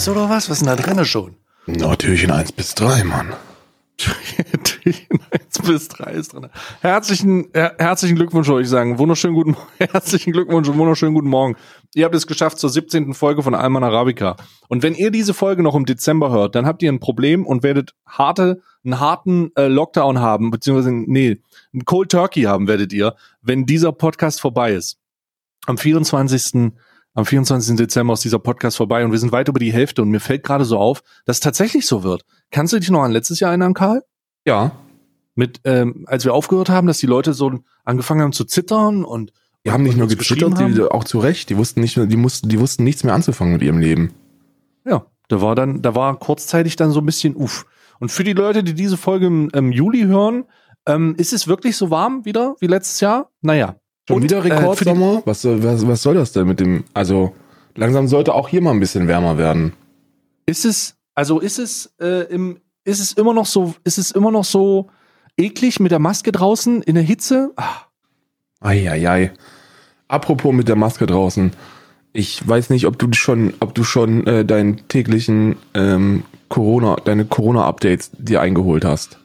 Schnaps oder was? Was ist denn da drin schon? Natürlich in 1 bis 3, Mann. 1 bis 3 ist drin. Herzlichen, her herzlichen Glückwunsch, wollte ich sagen. Wunderschönen guten, herzlichen Glückwunsch und wunderschönen guten Morgen. Ihr habt es geschafft zur 17. Folge von Alman Arabica. Und wenn ihr diese Folge noch im Dezember hört, dann habt ihr ein Problem und werdet harte, einen harten äh, Lockdown haben, beziehungsweise, nee, einen Cold Turkey haben werdet ihr, wenn dieser Podcast vorbei ist. Am 24 am 24. Dezember ist dieser Podcast vorbei und wir sind weit über die Hälfte und mir fällt gerade so auf, dass es tatsächlich so wird. Kannst du dich noch an letztes Jahr erinnern, Karl? Ja. Mit, ähm, als wir aufgehört haben, dass die Leute so angefangen haben zu zittern und die haben nicht nur gezittert, die, auch zu Recht. Die wussten nicht, die mussten, die wussten nichts mehr anzufangen mit ihrem Leben. Ja, da war dann, da war kurzzeitig dann so ein bisschen uff. Und für die Leute, die diese Folge im, im Juli hören, ähm, ist es wirklich so warm wieder wie letztes Jahr? Naja, Schon und, wieder Rekordsommer? Äh, was, was, was soll das denn mit dem? Also langsam sollte auch hier mal ein bisschen wärmer werden. Ist es, also ist es äh, im, ist es immer noch so, ist es immer noch so eklig mit der Maske draußen in der Hitze? Ach. Eieiei. Apropos mit der Maske draußen. Ich weiß nicht, ob du schon, ob du schon äh, deinen täglichen ähm, Corona, deine Corona-Updates dir eingeholt hast.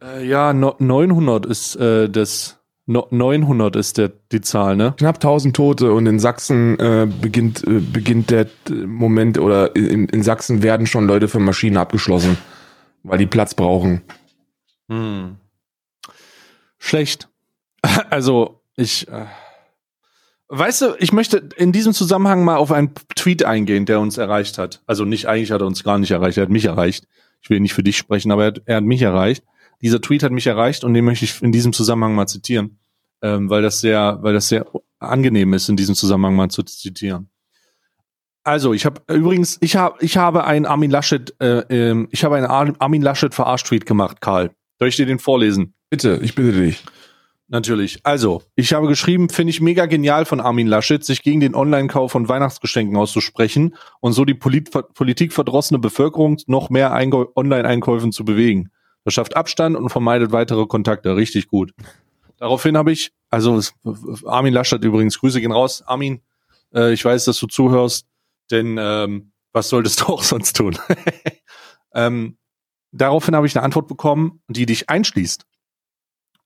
Äh, ja, no, 900 ist äh, das No, 900 ist der, die Zahl, ne? Knapp 1000 Tote und in Sachsen äh, beginnt, äh, beginnt der Moment oder in, in Sachsen werden schon Leute für Maschinen abgeschlossen, weil die Platz brauchen. Hm. Schlecht. Also, ich. Äh, weißt du, ich möchte in diesem Zusammenhang mal auf einen Tweet eingehen, der uns erreicht hat. Also nicht, eigentlich hat er uns gar nicht erreicht, er hat mich erreicht. Ich will nicht für dich sprechen, aber er hat, er hat mich erreicht. Dieser Tweet hat mich erreicht und den möchte ich in diesem Zusammenhang mal zitieren, ähm, weil das sehr, weil das sehr angenehm ist, in diesem Zusammenhang mal zu zitieren. Also, ich habe übrigens, ich habe, ich habe einen Armin Laschet, äh, äh, ich habe einen Armin Laschet Verarsch-Tweet gemacht, Karl. Soll ich dir den vorlesen? Bitte, ich bitte dich. Natürlich. Also, ich habe geschrieben, finde ich mega genial von Armin Laschet, sich gegen den Online-Kauf von Weihnachtsgeschenken auszusprechen und so die Polit politikverdrossene Bevölkerung noch mehr Online-Einkäufen zu bewegen verschafft Abstand und vermeidet weitere Kontakte. Richtig gut. Daraufhin habe ich, also Armin Laschet übrigens, Grüße gehen raus. Armin, äh, ich weiß, dass du zuhörst, denn ähm, was solltest du auch sonst tun? ähm, daraufhin habe ich eine Antwort bekommen, die dich einschließt.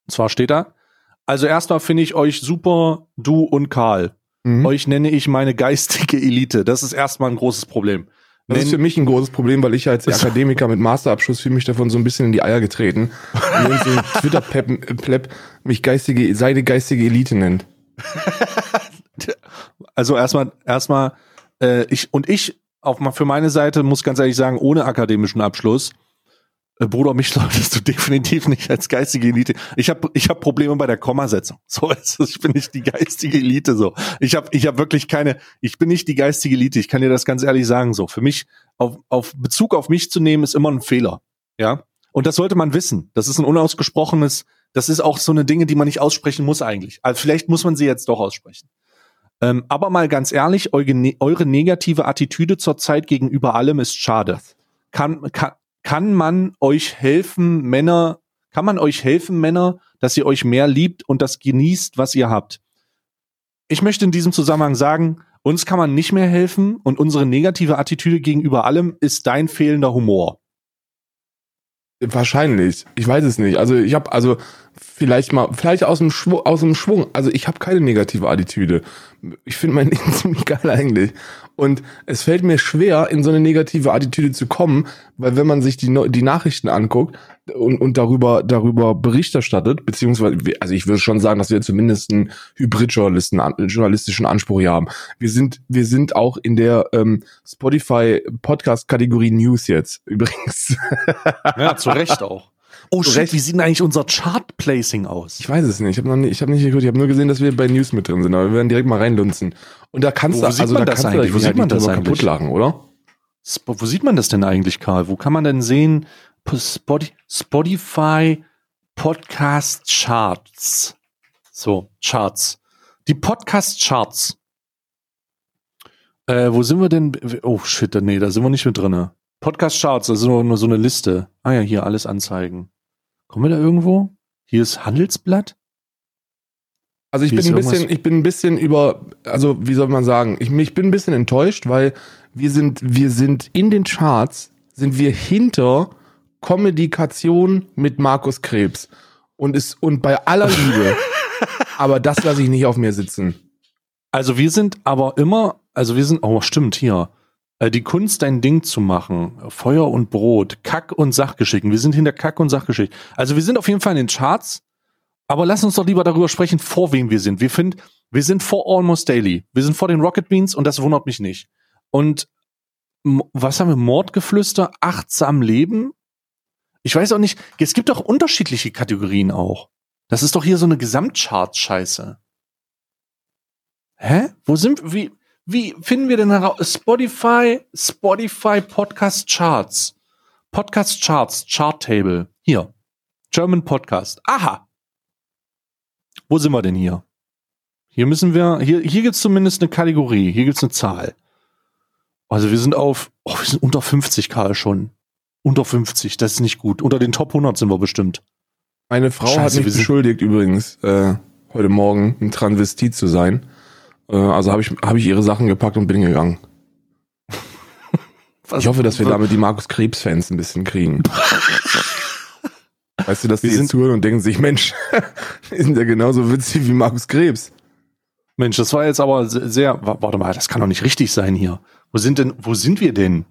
Und zwar steht da, also erstmal finde ich euch super, du und Karl. Mhm. Euch nenne ich meine geistige Elite. Das ist erstmal ein großes Problem. Das ist für mich ein großes Problem, weil ich als Akademiker mit Masterabschluss fühle mich davon so ein bisschen in die Eier getreten. Und so ein Twitter-Pleb mich geistige, seine geistige Elite nennt. Also erstmal, erstmal, äh, ich und ich auch mal für meine Seite muss ganz ehrlich sagen, ohne akademischen Abschluss Bruder, mich solltest du definitiv nicht als geistige Elite. Ich habe ich hab Probleme bei der Kommasetzung. So, also ich bin nicht die geistige Elite. So, ich habe ich hab wirklich keine. Ich bin nicht die geistige Elite. Ich kann dir das ganz ehrlich sagen. So, für mich auf, auf Bezug auf mich zu nehmen ist immer ein Fehler. Ja, und das sollte man wissen. Das ist ein unausgesprochenes. Das ist auch so eine Dinge, die man nicht aussprechen muss eigentlich. Also vielleicht muss man sie jetzt doch aussprechen. Ähm, aber mal ganz ehrlich, eure, eure negative Attitüde zur Zeit gegenüber allem ist schade. Kann, kann, kann man euch helfen, Männer, kann man euch helfen, Männer, dass ihr euch mehr liebt und das genießt, was ihr habt? Ich möchte in diesem Zusammenhang sagen, uns kann man nicht mehr helfen und unsere negative Attitüde gegenüber allem ist dein fehlender Humor. Wahrscheinlich. Ich weiß es nicht. Also ich habe also vielleicht mal vielleicht aus dem Schwung, aus dem Schwung. Also ich habe keine negative Attitüde. Ich finde mein Leben ziemlich geil eigentlich. Und es fällt mir schwer, in so eine negative Attitüde zu kommen, weil wenn man sich die, die Nachrichten anguckt und, und darüber, darüber Bericht erstattet, beziehungsweise, also ich würde schon sagen, dass wir zumindest einen Hybrid-Journalisten, journalistischen Anspruch hier haben. Wir sind, wir sind auch in der ähm, Spotify-Podcast-Kategorie News jetzt, übrigens. Ja, zu Recht auch. Oh shit, Recht. wie sieht denn eigentlich unser Chart-Placing aus? Ich weiß es nicht. Ich habe nicht, ich habe nicht geguckt. Ich habe nur gesehen, dass wir bei News mit drin sind. Aber wir werden direkt mal reinlunzen. Und da kannst du, also da kannst du, wo sieht man das eigentlich? kaputt lachen, oder? Wo sieht man das denn eigentlich, Karl? Wo kann man denn sehen? Spotify Podcast Charts. So, Charts. Die Podcast Charts. Äh, wo sind wir denn? Oh shit, nee, da sind wir nicht mit drinne. Podcast Charts, das ist nur, nur so eine Liste. Ah ja, hier alles anzeigen. Kommen wir da irgendwo? Hier ist Handelsblatt. Also ich Wie bin ein bisschen, irgendwas- ich bin ein bisschen über, also wie soll man sagen, ich, ich bin ein bisschen enttäuscht, weil wir sind, wir sind in den Charts, sind wir hinter Kommunikation mit Markus Krebs. Und ist, und bei aller Liebe, aber das lasse ich nicht auf mir sitzen. Also wir sind aber immer, also wir sind, oh stimmt, hier. Äh, Die Kunst, dein Ding zu machen. Feuer und Brot, Kack und Sachgeschichten. Wir sind hinter Kack und Sachgeschichten. Also wir sind auf jeden Fall in den Charts, aber lass uns doch lieber darüber sprechen, vor wem wir sind. Wir finden, wir sind vor Almost Daily. Wir sind vor den Rocket Beans und das wundert mich nicht. Und was haben wir? Mordgeflüster, achtsam leben? Ich weiß auch nicht, es gibt doch unterschiedliche Kategorien auch. Das ist doch hier so eine Gesamtchart-Scheiße. Hä? Wo sind wir? Wie, wie finden wir denn heraus? Spotify, Spotify Podcast Charts. Podcast Charts, Chart Table. Hier. German Podcast. Aha. Wo sind wir denn hier? Hier müssen wir, hier, hier gibt's zumindest eine Kategorie. Hier gibt's eine Zahl. Also wir sind auf, oh, wir sind unter 50 Karl schon. Unter 50, das ist nicht gut. Unter den Top 100 sind wir bestimmt. Meine Frau Scheiße, hat mich beschuldigt übrigens, äh, heute Morgen ein Transvestit zu sein. Äh, also habe ich, hab ich ihre Sachen gepackt und bin gegangen. Ich hoffe, dass wir damit die Markus Krebs-Fans ein bisschen kriegen. Weißt du, dass die Wir jetzt sind- zuhören und denken sich, Mensch, die sind ja genauso witzig wie Markus Krebs. Mensch, das war jetzt aber se- sehr, wa- warte mal, das kann doch nicht richtig sein hier. Wo sind denn, wo sind wir denn?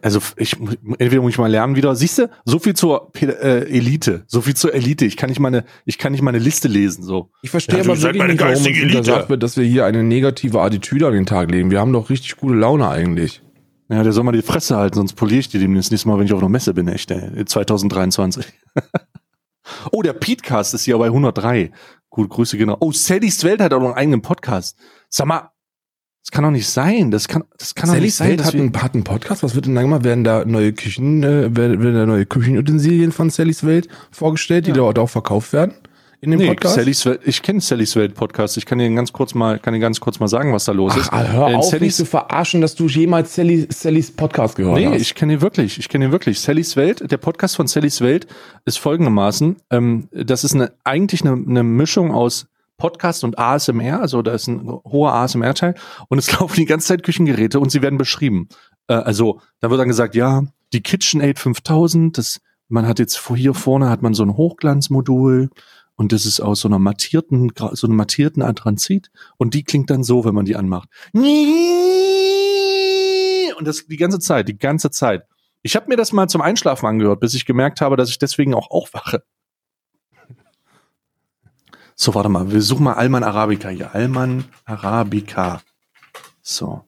Also ich entweder muss ich mal lernen wieder. Siehst du, so viel zur äh, Elite, so viel zur Elite. Ich kann nicht meine, ich kann nicht meine Liste lesen so. Ich verstehe Ja, aber wirklich meine nicht, warum uns geistige Elite. untersagt wird, dass wir hier eine negative Attitüde an den Tag legen. Wir haben doch richtig gute Laune eigentlich. Ja, der soll mal die Fresse halten, sonst poliere ich die demnächst nächstes Mal, wenn ich auf einer Messe bin, echt, ey. 2023. oh, der Petecast ist hier bei 103. Gut, Grüße genau. Oh, Sallys Welt hat auch noch einen eigenen Podcast. Sag mal, das kann doch nicht sein. Das kann, das kann doch nicht Sallys sein. Welt dass hat einen, hat einen Podcast. Was wird denn da gemacht? Werden da neue Küchen, äh, werden, werden da neue Küchenutensilien von Sallys Welt vorgestellt, die Ja. dort auch verkauft werden? In dem Nee, Podcast? Sallys Welt, ich kenne Sallys Welt Podcast. Ich kann Ihnen ganz kurz mal, kann Ihnen ganz kurz mal sagen, was da los Ach, ist. ah, hör Äh, auf, mich Sallys, zu verarschen, dass du jemals Sally, Sallys Podcast gehört nee, hast. ich kenne ihn wirklich. Ich kenne ihn wirklich. Sallys Welt, der Podcast von Sallys Welt ist folgendermaßen. Ähm, das ist eine, eigentlich eine, eine Mischung aus Podcast und ASMR. Also da ist ein hoher ASMR-Teil und es laufen die ganze Zeit Küchengeräte und sie werden beschrieben. Äh, also da wird dann gesagt, ja, die KitchenAid 5000, das, man hat jetzt hier vorne hat man so ein Hochglanzmodul und das ist aus so einer mattierten, so einem mattierten Anthrazit und die klingt dann so, wenn man die anmacht. Und das die ganze Zeit, die ganze Zeit. Ich habe mir das mal zum Einschlafen angehört, bis ich gemerkt habe, dass ich deswegen auch aufwache. So, warte mal, wir suchen mal Alman Arabica hier. Alman Arabica. So.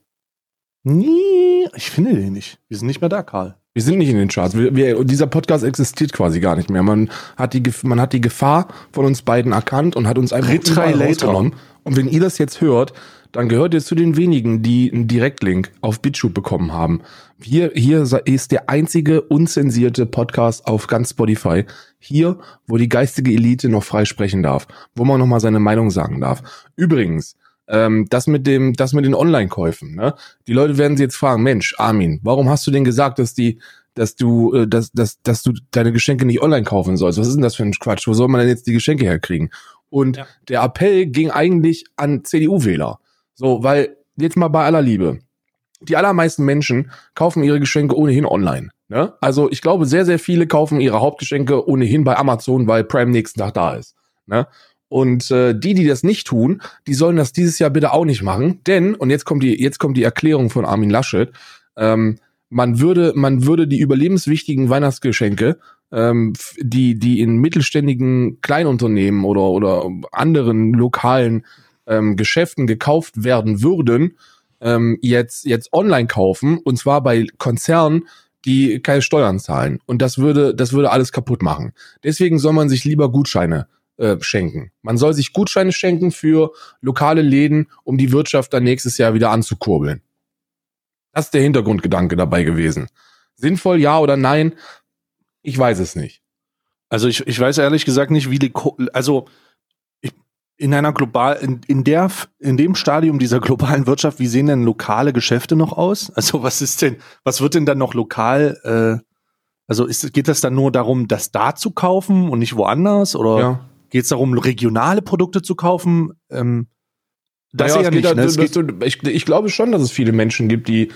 Nee, Ich finde den nicht. Wir sind nicht mehr da, Karl. Wir sind nicht in den Charts. Wir, wir, dieser Podcast existiert quasi gar nicht mehr. Man hat die, man hat die Gefahr von uns beiden erkannt und hat uns einfach überall rausgenommen. Und wenn ihr das jetzt hört, dann gehört ihr zu den wenigen, die einen Direktlink auf BitChute bekommen haben. Hier, hier ist der einzige unzensierte Podcast auf ganz Spotify. Hier, wo die geistige Elite noch frei sprechen darf, wo man noch mal seine Meinung sagen darf. Übrigens, ähm, das mit dem, das mit den Online-Käufen. Ne? Die Leute werden sich jetzt fragen: Mensch, Armin, warum hast du denn gesagt, dass die, dass du, äh, dass, dass, dass du deine Geschenke nicht online kaufen sollst? Was ist denn das für ein Quatsch? Wo soll man denn jetzt die Geschenke herkriegen? Und Ja. der Appell ging eigentlich an CDU-Wähler. So, weil jetzt mal bei aller Liebe. Die allermeisten Menschen kaufen ihre Geschenke ohnehin online. Ne? Also ich glaube, sehr, sehr viele kaufen ihre Hauptgeschenke ohnehin bei Amazon, weil Prime nächsten Tag da ist. Ne? Und äh, die, die das nicht tun, die sollen das dieses Jahr bitte auch nicht machen. Denn, und jetzt kommt die, jetzt kommt die Erklärung von Armin Laschet, ähm, man würde, man würde die überlebenswichtigen Weihnachtsgeschenke, ähm, die, die in mittelständigen Kleinunternehmen oder, oder anderen lokalen ähm, Geschäften gekauft werden würden, ähm, jetzt, jetzt online kaufen, und zwar bei Konzernen, die keine Steuern zahlen. Und das würde, das würde alles kaputt machen. Deswegen soll man sich lieber Gutscheine äh, schenken. Man soll sich Gutscheine schenken für lokale Läden, um die Wirtschaft dann nächstes Jahr wieder anzukurbeln. Das ist der Hintergrundgedanke dabei gewesen. Sinnvoll, ja oder nein? Ich weiß es nicht. Also ich, ich weiß ehrlich gesagt nicht, wie die, Ko- also ich, in einer global, in, in der, in dem Stadium dieser globalen Wirtschaft, wie sehen denn lokale Geschäfte noch aus? Also was ist denn, was wird denn dann noch lokal, äh, also ist, geht das dann nur darum, das da zu kaufen und nicht woanders oder Ja. Geht es darum, regionale Produkte zu kaufen? Ähm, das naja, ja nicht. Da, ne? du, ich, ich glaube schon, dass es viele Menschen gibt, die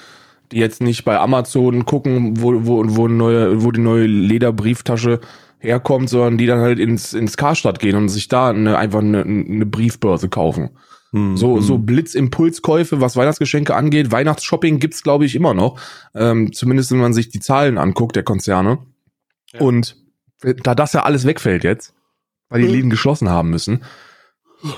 die jetzt nicht bei Amazon gucken, wo, wo, wo, neue, wo die neue Lederbrieftasche herkommt, sondern die dann halt ins, ins Karstadt gehen und sich da eine, einfach eine, eine Briefbörse kaufen. Hm, so, hm. so Blitzimpulskäufe, was Weihnachtsgeschenke angeht. Weihnachtsshopping gibt's, glaube ich, immer noch. Ähm, zumindest wenn man sich die Zahlen anguckt, der Konzerne. Ja. Und da das ja alles wegfällt jetzt, weil die hm. Läden geschlossen haben müssen,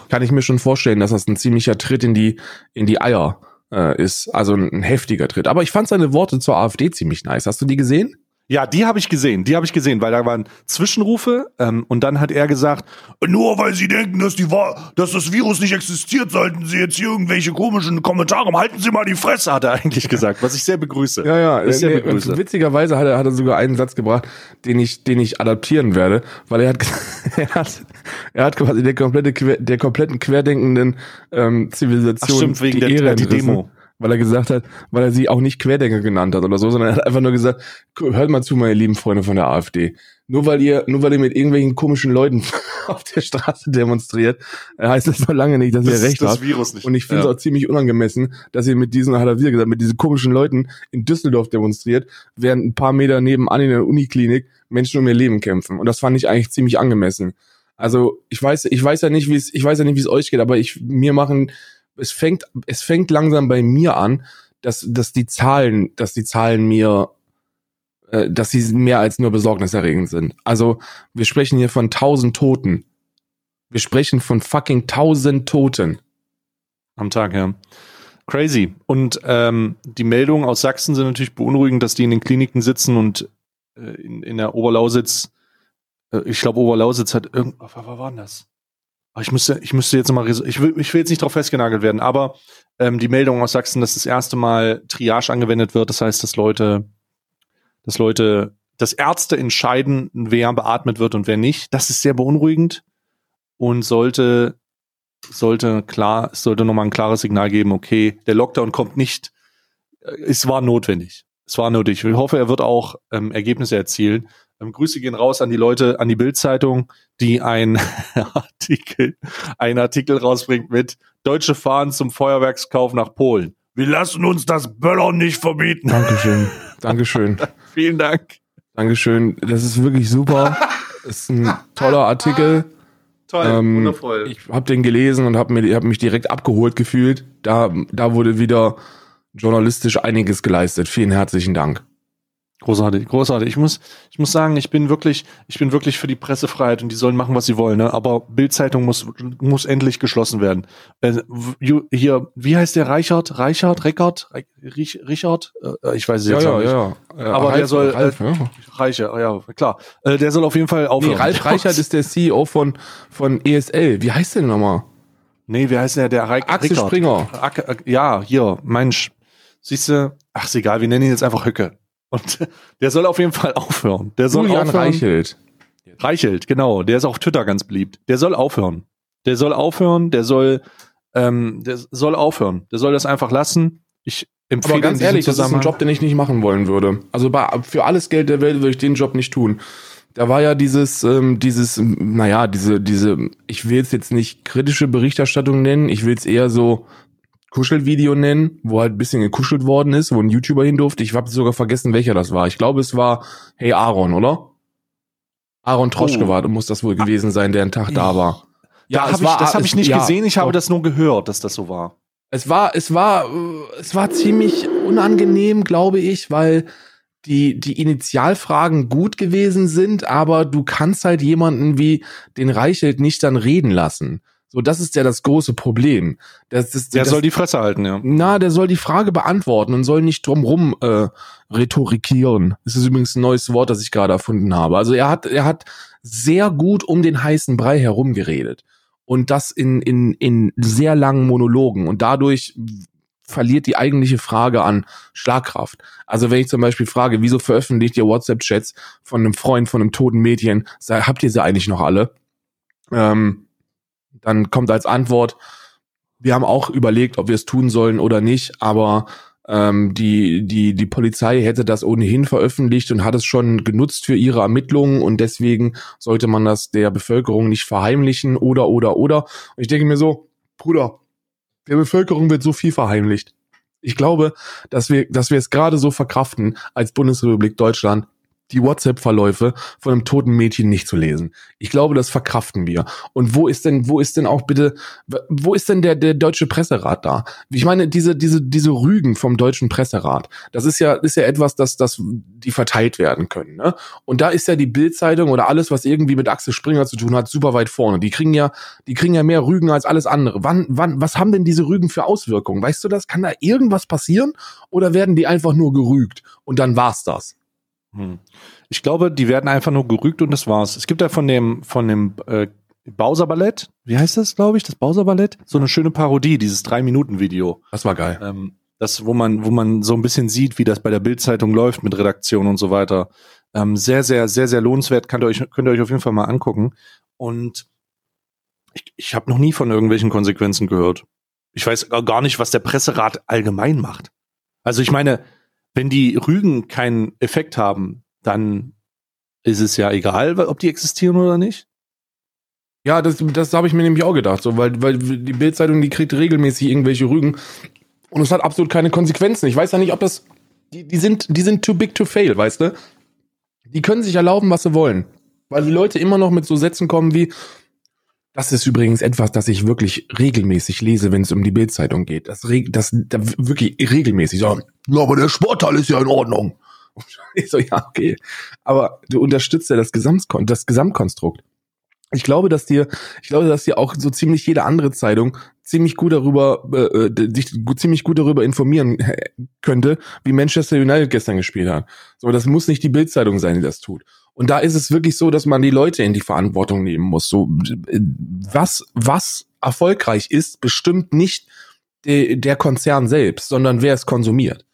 kann ich mir schon vorstellen, dass das ein ziemlicher Tritt in die, in die Eier äh, ist. Also ein heftiger Tritt. Aber ich fand seine Worte zur AfD ziemlich nice. Hast du die gesehen? Ja, die habe ich gesehen, die habe ich gesehen, weil da waren Zwischenrufe ähm, und dann hat er gesagt, nur weil sie denken, dass die dass das Virus nicht existiert, sollten sie jetzt hier irgendwelche komischen Kommentare, halten Sie mal die Fresse, hat er eigentlich gesagt, was ich sehr begrüße. Ja, ja, ich sehr nee, begrüße. witzigerweise hat er, hat er sogar einen Satz gebracht, den ich, den ich adaptieren werde, weil er hat, er hat, er hat quasi der komplette, der kompletten querdenkenden ähm, Zivilisation Ach, stimmt, wegen die der, Ehre die Demo weil er gesagt hat, weil er sie auch nicht Querdenker genannt hat oder so, sondern er hat einfach nur gesagt, hört mal zu, meine lieben Freunde von der AfD. Nur weil ihr, nur weil ihr mit irgendwelchen komischen Leuten auf der Straße demonstriert, heißt das noch lange nicht, dass das ihr recht habt. Und ich finde es ja. auch ziemlich unangemessen, dass ihr mit diesen, hat er wieder gesagt, mit diesen komischen Leuten in Düsseldorf demonstriert, während ein paar Meter nebenan in der Uniklinik Menschen um ihr Leben kämpfen. Und das fand ich eigentlich ziemlich angemessen. Also ich weiß, ich weiß ja nicht, wie es, ich weiß ja nicht, wie es euch geht, aber ich mir machen es fängt, es fängt langsam bei mir an, dass, dass die Zahlen, dass die Zahlen mir, äh, dass sie mehr als nur besorgniserregend sind. Also wir sprechen hier von tausend Toten. Wir sprechen von fucking tausend Toten. Am Tag, ja. Crazy. Und ähm, die Meldungen aus Sachsen sind natürlich beunruhigend, dass die in den Kliniken sitzen und äh, in, in der Oberlausitz, äh, ich glaube, Oberlausitz hat irgend, was war denn das? Ich müsste, ich müsste jetzt mal, ich will, ich will jetzt nicht drauf festgenagelt werden, aber ähm, die Meldung aus Sachsen, dass das erste Mal Triage angewendet wird, das heißt, dass Leute, dass Leute, dass Ärzte entscheiden, wer beatmet wird und wer nicht, das ist sehr beunruhigend und sollte, sollte klar, sollte nochmal ein klares Signal geben, okay, der Lockdown kommt nicht, äh, es war notwendig. Es war nötig. Ich hoffe, er wird auch ähm, Ergebnisse erzielen. Ähm, Grüße gehen raus an die Leute, an die Bildzeitung, die ein Artikel, einen Artikel rausbringt mit Deutsche fahren zum Feuerwerkskauf nach Polen. Wir lassen uns das Böllern nicht verbieten. Dankeschön. Dankeschön. Vielen Dank. Dankeschön. Das ist wirklich super. ist ein toller Artikel. Toll, ähm, wundervoll. Ich habe den gelesen und habe hab mich direkt abgeholt gefühlt. Da, da wurde wieder journalistisch einiges geleistet. Vielen herzlichen Dank. Großartig, großartig. Ich muss, ich muss sagen, ich bin wirklich, ich bin wirklich für die Pressefreiheit und die sollen machen, was sie wollen. Ne? Aber Bildzeitung muss, muss endlich geschlossen werden. Äh, hier, wie heißt der Reichert? Reichert, Reckert, Richard? Äh, ich weiß es jetzt ja, ja, ja, ja. Aber Ralf, der soll, Ralf, ja. Reicher, ja klar. Äh, der soll auf jeden Fall aufhören. Nee, Ralf Reichert ist der CEO von von ESL. Wie heißt der nochmal? Nee, wie heißt der? Der Reich, Axel Rickard. Springer. ja, hier, Mensch. Siehst du, ach ist egal, wir nennen ihn jetzt einfach Höcke. Und der soll auf jeden Fall aufhören. Der soll Julian aufhören. Reichelt. Reichelt, genau. Der ist auf Twitter ganz beliebt. Der soll aufhören. Der soll aufhören, der soll, ähm, der soll aufhören. Der soll das einfach lassen. Ich empfehle Aber ganz ehrlich, das ist ein Job, den ich nicht machen wollen würde. Also bei, für alles Geld der Welt würde ich den Job nicht tun. Da war ja dieses, ähm, dieses, naja, diese, diese, ich will es jetzt nicht kritische Berichterstattung nennen, ich will es eher so Kuschelvideo nennen, wo halt ein bisschen gekuschelt worden ist, wo ein YouTuber hin durfte. Ich habe sogar vergessen, welcher das war. Ich glaube, es war Hey Aaron, oder? Aaron Troschke oh. war, muss das wohl gewesen sein, der einen Tag da war. Ja, da hab war, ich, das habe ich nicht ja, gesehen, ich habe das nur gehört, dass das so war. Es war, es war, es war ziemlich unangenehm, glaube ich, weil die, die Initialfragen gut gewesen sind, aber du kannst halt jemanden wie den Reichelt nicht dann reden lassen. So, das ist ja das große Problem. Das, das, der das, soll die Fresse halten, ja. Na, der soll die Frage beantworten und soll nicht drumrum äh, rhetorikieren. Das ist übrigens ein neues Wort, das ich gerade erfunden habe. Also er hat, er hat sehr gut um den heißen Brei herumgeredet. Und das in, in, in sehr langen Monologen. Und dadurch verliert die eigentliche Frage an Schlagkraft. Also wenn ich zum Beispiel frage, wieso veröffentlicht ihr WhatsApp-Chats von einem Freund, von einem toten Mädchen, habt ihr sie eigentlich noch alle? Ähm, dann kommt als Antwort, wir haben auch überlegt, ob wir es tun sollen oder nicht, aber Ähm, die, die, die Polizei hätte das ohnehin veröffentlicht und hat es schon genutzt für ihre Ermittlungen und deswegen sollte man das der Bevölkerung nicht verheimlichen oder, oder, oder. Und ich denke mir so, Bruder, der Bevölkerung wird so viel verheimlicht. Ich glaube, dass wir, dass wir es gerade so verkraften als Bundesrepublik Deutschland, die WhatsApp-Verläufe von einem toten Mädchen nicht zu lesen. Ich glaube, das verkraften wir. Und wo ist denn, wo ist denn auch bitte, wo ist denn der, der deutsche Presserat da? Ich meine, diese, diese, diese Rügen vom deutschen Presserat, das ist ja, ist ja etwas, das, das, die verteilt werden können, ne? Und da ist ja die Bildzeitung oder alles, was irgendwie mit Axel Springer zu tun hat, super weit vorne. Die kriegen ja, die kriegen ja mehr Rügen als alles andere. Wann, wann, was haben denn diese Rügen für Auswirkungen? Weißt du das? Kann da irgendwas passieren? Oder werden die einfach nur gerügt? Und dann war's das? Hm. Ich glaube, die werden einfach nur gerügt und das war's. Es gibt ja von dem, von dem äh, Bowser Ballett, wie heißt das, glaube ich, das Bowser Ballett? So eine schöne Parodie, dieses Drei-Minuten-Video. Das war geil. Ähm, das, wo man, wo man so ein bisschen sieht, wie das bei der Bildzeitung läuft mit Redaktion und so weiter. Ähm, sehr, sehr, sehr, sehr lohnenswert. Könnt ihr euch, könnt ihr euch auf jeden Fall mal angucken. Und ich, ich habe noch nie von irgendwelchen Konsequenzen gehört. Ich weiß gar nicht, was der Presserat allgemein macht. Also ich meine, wenn die Rügen keinen Effekt haben, dann ist es ja egal, ob die existieren oder nicht. Ja, das, das habe ich mir nämlich auch gedacht, so, weil, weil die Bildzeitung, die kriegt regelmäßig irgendwelche Rügen und es hat absolut keine Konsequenzen. Ich weiß ja nicht, ob das, die, die sind, die sind too big to fail, weißt du? Die können sich erlauben, was sie wollen. Weil die Leute immer noch mit so Sätzen kommen wie, das ist übrigens etwas, das ich wirklich regelmäßig lese, wenn es um die Bildzeitung geht. Das, das, das wirklich regelmäßig sagen, ja, aber der Sportteil ist ja in Ordnung. Ich so, ja, okay. Aber du unterstützt ja das, Gesamtkon das Gesamtkonstrukt. Ich glaube, dass dir, ich glaube, dass dir auch so ziemlich jede andere Zeitung ziemlich gut darüber, äh, äh dich ziemlich gut darüber informieren könnte, wie Manchester United gestern gespielt hat. So, das muss nicht die Bildzeitung sein, die das tut. Und da ist es wirklich so, dass man die Leute in die Verantwortung nehmen muss. So, was, was erfolgreich ist, bestimmt nicht de, der Konzern selbst, sondern wer es konsumiert.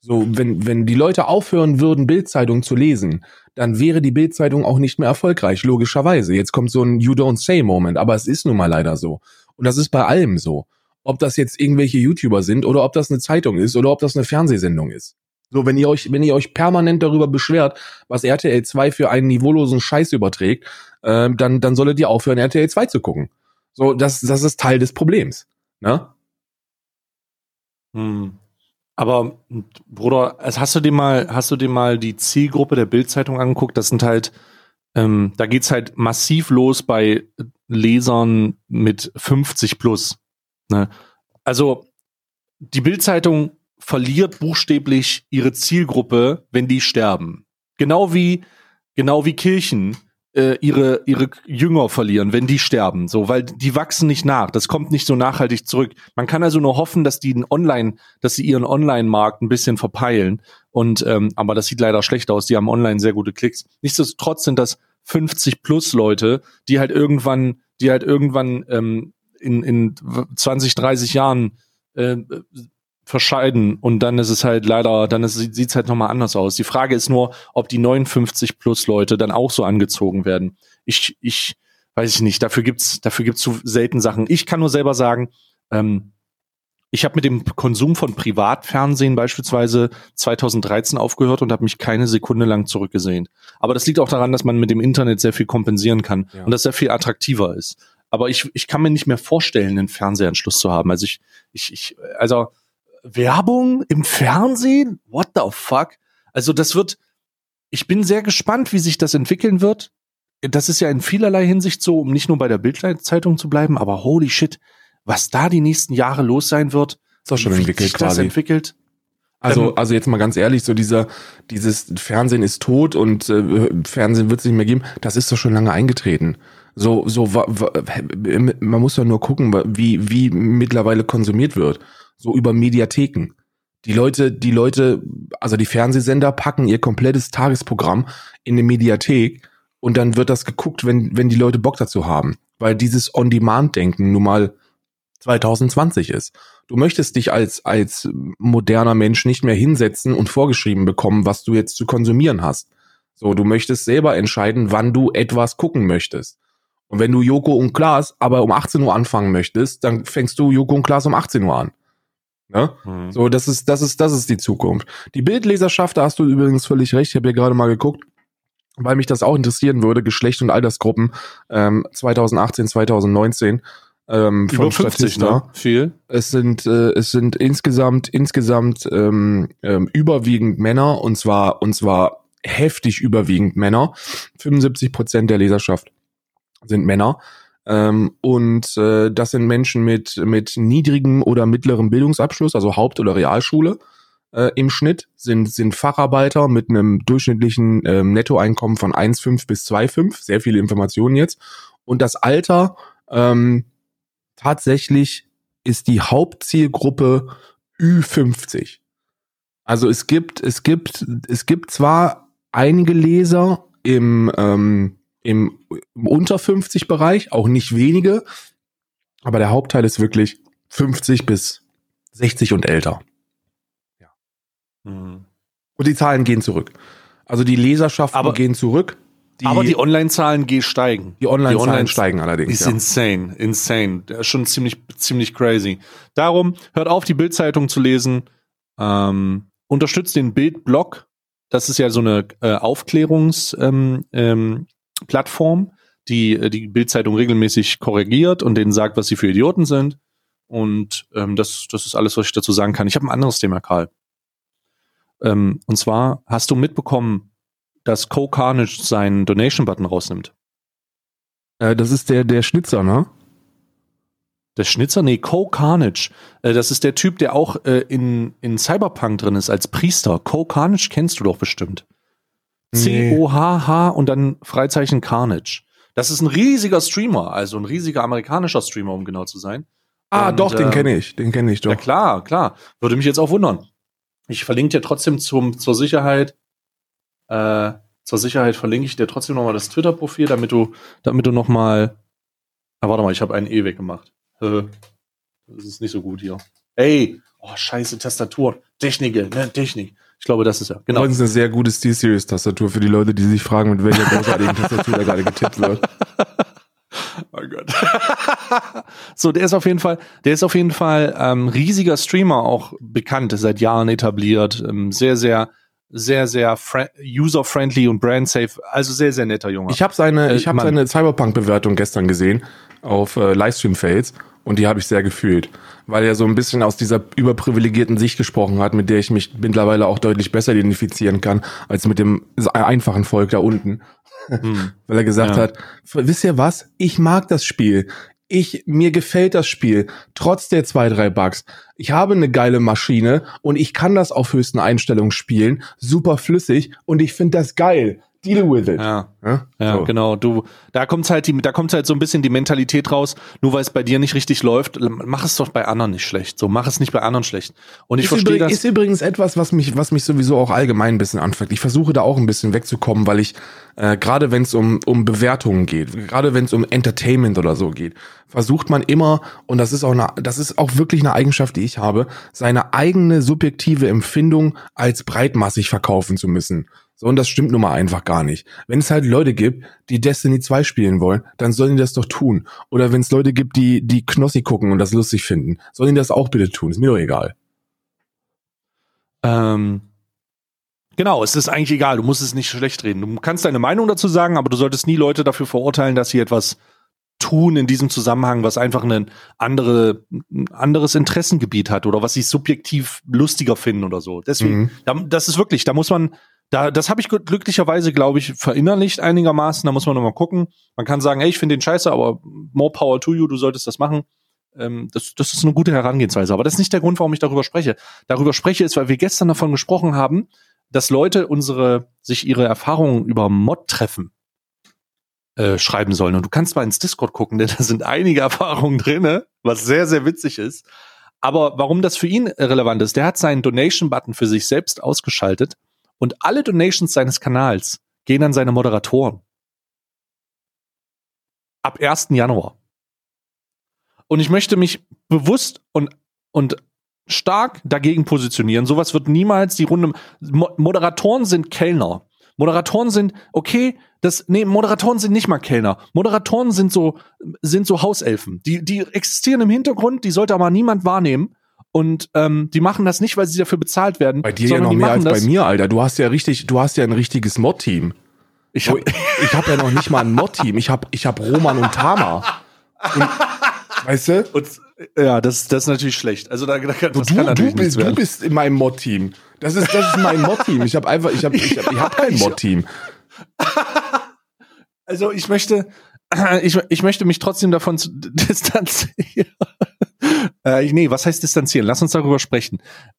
So, wenn, wenn die Leute aufhören würden, Bildzeitung zu lesen, dann wäre die Bildzeitung auch nicht mehr erfolgreich, logischerweise. Jetzt kommt so ein You don't say Moment, aber es ist nun mal leider so. Und das ist bei allem so. Ob das jetzt irgendwelche YouTuber sind oder ob das eine Zeitung ist oder ob das eine Fernsehsendung ist. So, wenn ihr euch, wenn ihr euch permanent darüber beschwert, was RTL 2 für einen niveaulosen Scheiß überträgt, äh, dann, dann solltet ihr aufhören, RTL 2 zu gucken. So, das, das ist Teil des Problems. Ne? Hm. Aber Bruder, also hast du dir mal, hast du dir mal die Zielgruppe der Bildzeitung angeguckt? Das sind halt, ähm, da geht's halt massiv los bei Lesern mit 50 plus. Ne? Also die Bildzeitung verliert buchstäblich ihre Zielgruppe, wenn die sterben. Genau wie, genau wie Kirchen äh, ihre, ihre Jünger verlieren, wenn die sterben. So, weil die wachsen nicht nach. Das kommt nicht so nachhaltig zurück. Man kann also nur hoffen, dass die online, dass sie ihren Online-Markt ein bisschen verpeilen. Und, ähm, aber das sieht leider schlecht aus. Die haben online sehr gute Klicks. Nichtsdestotrotz sind das 50 plus Leute, die halt irgendwann, die halt irgendwann ähm, in, in 20, 30 Jahren äh, verscheiden und dann ist es halt leider, dann sieht es halt nochmal anders aus. Die Frage ist nur, ob die 59 plus Leute dann auch so angezogen werden. Ich, ich weiß ich nicht, dafür gibt's, dafür gibt's zu selten Sachen. Ich kann nur selber sagen, ähm, ich habe mit dem Konsum von Privatfernsehen beispielsweise 2013 aufgehört und habe mich keine Sekunde lang zurückgesehen. Aber das liegt auch daran, dass man mit dem Internet sehr viel kompensieren kann ja. und das sehr viel attraktiver ist. Aber ich, ich kann mir nicht mehr vorstellen, einen Fernsehanschluss zu haben. Also ich, ich, ich also Werbung im Fernsehen? What the fuck? Also das wird, ich bin sehr gespannt, wie sich das entwickeln wird. Das ist ja in vielerlei Hinsicht so, um nicht nur bei der Bildzeitung zu bleiben, aber holy shit, was da die nächsten Jahre los sein wird. Ist doch schon entwickelt sich quasi. Das entwickelt. Also, ähm, also jetzt mal ganz ehrlich, so dieser, dieses Fernsehen ist tot und äh, Fernsehen wird es nicht mehr geben, das ist doch schon lange eingetreten. So, so, man muss doch nur gucken, wie, wie mittlerweile konsumiert wird so über Mediatheken. Die Leute, die Leute, also die Fernsehsender packen ihr komplettes Tagesprogramm in eine Mediathek und dann wird das geguckt, wenn, wenn die Leute Bock dazu haben. Weil dieses On-Demand-Denken nun mal 2020 ist. Du möchtest dich als, als moderner Mensch nicht mehr hinsetzen und vorgeschrieben bekommen, was du jetzt zu konsumieren hast. So, du möchtest selber entscheiden, wann du etwas gucken möchtest. Und wenn du Joko und Klaas aber um 18 Uhr anfangen möchtest, dann fängst du Joko und Klaas um 18 Uhr an. Ne? Mhm. So, das ist, das ist, das ist die Zukunft. Die Bildleserschaft, da hast du übrigens völlig recht. Ich habe hier gerade mal geguckt, weil mich das auch interessieren würde, Geschlecht und Altersgruppen ähm, 2018, 2019 ähm, Über von 50, Statista. Ne? Viel. Es sind äh, es sind insgesamt insgesamt ähm, ähm, überwiegend Männer und zwar und zwar heftig überwiegend Männer. 75 Prozent der Leserschaft sind Männer. Ähm, und äh, das sind Menschen mit mit niedrigem oder mittlerem Bildungsabschluss, also Haupt- oder Realschule äh, im Schnitt sind, sind Facharbeiter mit einem durchschnittlichen ähm, Nettoeinkommen von 1,5 bis 2,5. Sehr viele Informationen jetzt. Und das Alter ähm, tatsächlich ist die Hauptzielgruppe Ü50. Also es gibt, es gibt, es gibt zwar einige Leser im, ähm, im, im unter 50 Bereich, auch nicht wenige, aber der Hauptteil ist wirklich 50 bis 60 und älter. Mhm. Und die Zahlen gehen zurück. Also die Leserschaften aber, gehen zurück. Die, aber die Online-Zahlen steigen. Die Online-Zahlen Online steigen allerdings. Ist ja. insane, insane. Das ist schon ziemlich, ziemlich crazy. Darum, hört auf, die Bildzeitung zu lesen. Ähm, unterstützt den Bildblog. Das ist ja so eine äh, Aufklärungsplattform, ähm, ähm, die äh, die Bildzeitung regelmäßig korrigiert und denen sagt, was sie für Idioten sind. Und ähm, das, das ist alles, was ich dazu sagen kann. Ich habe ein anderes Thema, Karl. Ähm, und zwar hast du mitbekommen, dass Co Carnage seinen Donation-Button rausnimmt. Äh, das ist der, der Schnitzer, ne? Der Schnitzer? Nee, Co Carnage. Äh, das ist der Typ, der auch äh, in, in Cyberpunk drin ist als Priester. Co Carnage kennst du doch bestimmt. C-O-H-H und dann Freizeichen Carnage. Das ist ein riesiger Streamer, also ein riesiger amerikanischer Streamer, um genau zu sein. Ah, und, doch, den äh, kenne ich, den kenne ich doch. Ja, klar, klar. Würde mich jetzt auch wundern. Ich verlinke dir trotzdem zum, zur Sicherheit, äh, zur Sicherheit verlinke ich dir trotzdem nochmal das Twitter-Profil, damit du, damit du nochmal. Ah, warte mal, ich habe einen E weggemacht. Äh, das ist nicht so gut hier. Ey, oh, scheiße, Tastatur. Technik, ne, Technik. Ich glaube, das ist ja. Genau. Ist eine sehr gute Steel-Series-Tastatur für die Leute, die sich fragen, mit welcher großartigen Tastatur da gerade getippt wird. Oh Gott. so, der ist auf jeden Fall, der ist auf jeden Fall ähm, riesiger Streamer, auch bekannt, seit Jahren etabliert, ähm, sehr, sehr, sehr, sehr user-friendly und brand-safe, also sehr, sehr netter Junge. Ich habe seine, äh, ich habe seine Cyberpunk-Bewertung gestern gesehen auf äh, Livestream-Fails und die habe ich sehr gefühlt, weil er so ein bisschen aus dieser überprivilegierten Sicht gesprochen hat, mit der ich mich mittlerweile auch deutlich besser identifizieren kann, als mit dem einfachen Volk da unten. Hm. Weil er gesagt ja. hat, wisst ihr was? Ich mag das Spiel. Ich, mir gefällt das Spiel, trotz der zwei, drei Bugs. Ich habe eine geile Maschine und ich kann das auf höchsten Einstellungen spielen, super flüssig und ich finde das geil deal with it. Ja, ja, ja so. genau. Du, da kommt halt die, da kommt halt so ein bisschen die Mentalität raus. Nur weil es bei dir nicht richtig läuft, mach es doch bei anderen nicht schlecht. So, mach es nicht bei anderen schlecht. Und ich verstehe das. Ist übrigens etwas, was mich, was mich sowieso auch allgemein ein bisschen anfängt. Ich versuche da auch ein bisschen wegzukommen, weil ich äh, gerade wenn es um um Bewertungen geht, gerade wenn es um Entertainment oder so geht, versucht man immer und das ist auch eine, das ist auch wirklich eine Eigenschaft, die ich habe, seine eigene subjektive Empfindung als breitmassig verkaufen zu müssen. So, und das stimmt nun mal einfach gar nicht. Wenn es halt Leute gibt, die Destiny 2 spielen wollen, dann sollen die das doch tun. Oder wenn es Leute gibt, die, die Knossi gucken und das lustig finden, sollen die das auch bitte tun. Ist mir doch egal. Ähm, genau, es ist eigentlich egal. Du musst es nicht schlecht reden. Du kannst deine Meinung dazu sagen, aber du solltest nie Leute dafür verurteilen, dass sie etwas tun in diesem Zusammenhang, was einfach ein andere, ein anderes Interessengebiet hat oder was sie subjektiv lustiger finden oder so. Deswegen, mhm. das ist wirklich, da muss man, da, das habe ich glücklicherweise, glaube ich, verinnerlicht einigermaßen. Da muss man nochmal gucken. Man kann sagen, hey, ich finde den scheiße, aber more power to you, du solltest das machen. Ähm, das, das ist eine gute Herangehensweise. Aber das ist nicht der Grund, warum ich darüber spreche. Darüber spreche ist, weil wir gestern davon gesprochen haben, dass Leute unsere, sich ihre Erfahrungen über Mod-Treffen äh, schreiben sollen. Und du kannst mal ins Discord gucken, denn da sind einige Erfahrungen drinne, was sehr, sehr witzig ist. Aber warum das für ihn relevant ist, der hat seinen Donation-Button für sich selbst ausgeschaltet und alle Donations seines Kanals gehen an seine Moderatoren. Ab 1. Januar. Und ich möchte mich bewusst und, und stark dagegen positionieren. Sowas wird niemals die Runde. Moderatoren sind Kellner. Moderatoren sind, okay, das, nee, Moderatoren sind nicht mal Kellner. Moderatoren sind so, sind so Hauselfen. Die, die existieren im Hintergrund, die sollte aber niemand wahrnehmen. Und ähm, die machen das nicht, weil sie dafür bezahlt werden. Bei dir ja noch mehr als bei mir, Alter. Du hast ja richtig, du hast ja ein richtiges Mod-Team. Ich habe ich hab ja noch nicht mal ein Mod-Team. Ich habe ich hab Roman und Tama. Und, weißt du? Und, ja, das, das ist natürlich schlecht. Also da, da das du, kann du, bist, du bist in meinem Mod-Team. Das ist, das ist mein Mod-Team. Ich habe einfach, ich habe, ich hab, ich hab kein Mod-Team. Also ich möchte, ich, ich möchte mich trotzdem davon distanzieren. äh, nee, was heißt distanzieren? Lass uns darüber sprechen.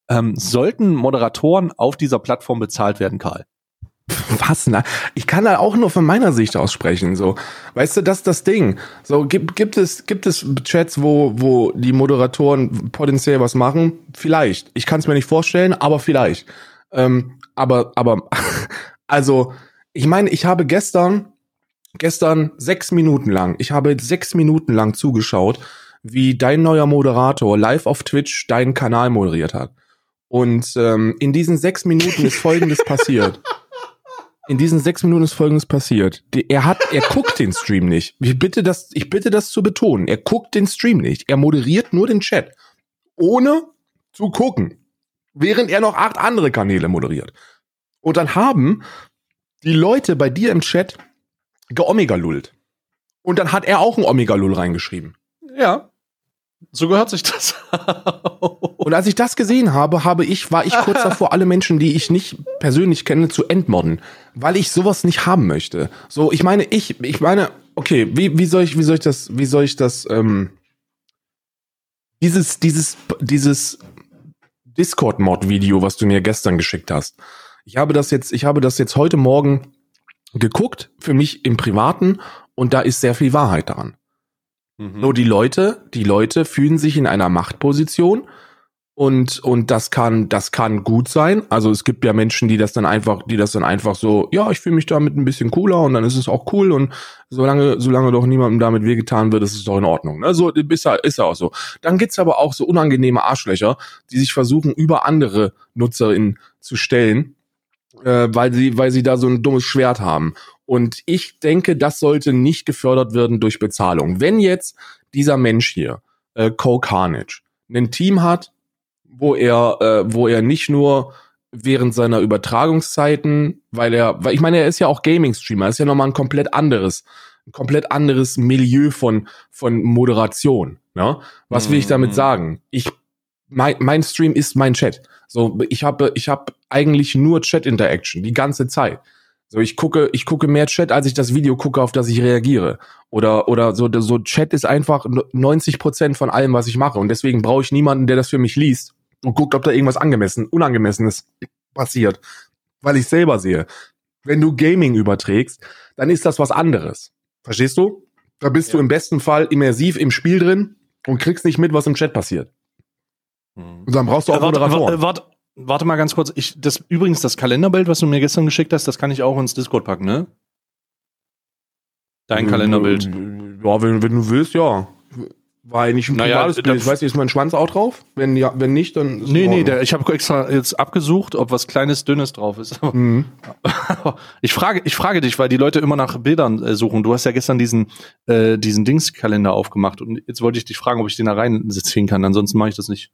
Ähm, sollten Moderatoren auf dieser Plattform bezahlt werden, Karl? Was? Na, ich kann da auch nur von meiner Sicht aus sprechen. So, weißt du, das ist das Ding. So gibt gibt es gibt es Chats, wo wo die Moderatoren potenziell was machen? Vielleicht. Ich kann es mir nicht vorstellen, aber vielleicht. Ähm, aber aber also ich meine, ich habe gestern gestern sechs Minuten lang. Ich habe sechs Minuten lang zugeschaut, wie dein neuer Moderator live auf Twitch deinen Kanal moderiert hat. Und ähm, in diesen sechs Minuten ist Folgendes passiert. In diesen sechs Minuten ist Folgendes passiert. Er hat, er guckt den Stream nicht. Ich bitte das, ich bitte das zu betonen. Er guckt den Stream nicht. Er moderiert nur den Chat, ohne zu gucken, während er noch acht andere Kanäle moderiert. Und dann haben die Leute bei dir im Chat geomegalullt. Und dann hat er auch ein Omega-Lull reingeschrieben. Ja. So gehört sich das. und als ich das gesehen habe, habe ich, war ich kurz davor, alle Menschen, die ich nicht persönlich kenne, zu entmorden, weil ich sowas nicht haben möchte. So, ich meine, ich, ich meine, okay, wie, wie soll ich, wie soll ich das, wie soll ich das, ähm, dieses, dieses, dieses Discord-Mod-Video, was du mir gestern geschickt hast. Ich habe das jetzt, ich habe das jetzt heute Morgen geguckt, für mich im Privaten, und da ist sehr viel Wahrheit daran. Mhm. Nur die Leute, die Leute fühlen sich in einer Machtposition und und das kann das kann gut sein. Also es gibt ja Menschen, die das dann einfach, die das dann einfach so, ja, ich fühle mich damit ein bisschen cooler und dann ist es auch cool und solange solange doch niemandem damit wehgetan wird, ist es doch in Ordnung. Ne? So ist ja ist ja auch so. Dann gibt's aber auch so unangenehme Arschlöcher, die sich versuchen über andere Nutzerinnen zu stellen äh, weil sie, weil sie da so ein dummes Schwert haben. Und ich denke, das sollte nicht gefördert werden durch Bezahlung. Wenn jetzt dieser Mensch hier, äh, Cole Carnage, ein Team hat, wo er, äh, wo er nicht nur während seiner Übertragungszeiten, weil er, weil ich meine, er ist ja auch Gaming-Streamer, ist ja nochmal ein komplett anderes, ein komplett anderes Milieu von, von Moderation. Ne? Was will ich damit mhm. sagen? Ich, mein, mein Stream ist mein Chat. So, ich habe, ich habe eigentlich nur Chat-Interaction die ganze Zeit. So, ich gucke, ich gucke mehr Chat, als ich das Video gucke, auf das ich reagiere. Oder, oder so, so Chat ist einfach 90 Prozent von allem, was ich mache. Und deswegen brauche ich niemanden, der das für mich liest und guckt, ob da irgendwas angemessen, unangemessenes passiert. Weil ich selber sehe. Wenn du Gaming überträgst, dann ist das was anderes. Verstehst du? Da bist ja. du im besten Fall immersiv im Spiel drin und kriegst nicht mit, was im Chat passiert. Und dann brauchst du auch ja, warte, Moderatoren. Warte, warte mal ganz kurz. Ich, das, übrigens, das Kalenderbild, was du mir gestern geschickt hast, das kann ich auch ins Discord packen, ne? Dein Kalenderbild. Ja, wenn, wenn du willst, ja. War eigentlich ein naja, privates Bild. Ich weiß nicht, ist mein Schwanz auch drauf? Wenn ja, wenn nicht, dann ist Nee, nee, der, ich habe extra jetzt abgesucht, ob was kleines, dünnes drauf ist. Mhm. ich frage, ich frage dich, weil die Leute immer nach Bildern äh, suchen. Du hast ja gestern diesen äh, diesen Dingskalender aufgemacht und jetzt wollte ich dich fragen, ob ich den da reinziehen kann. Ansonsten mache ich das nicht.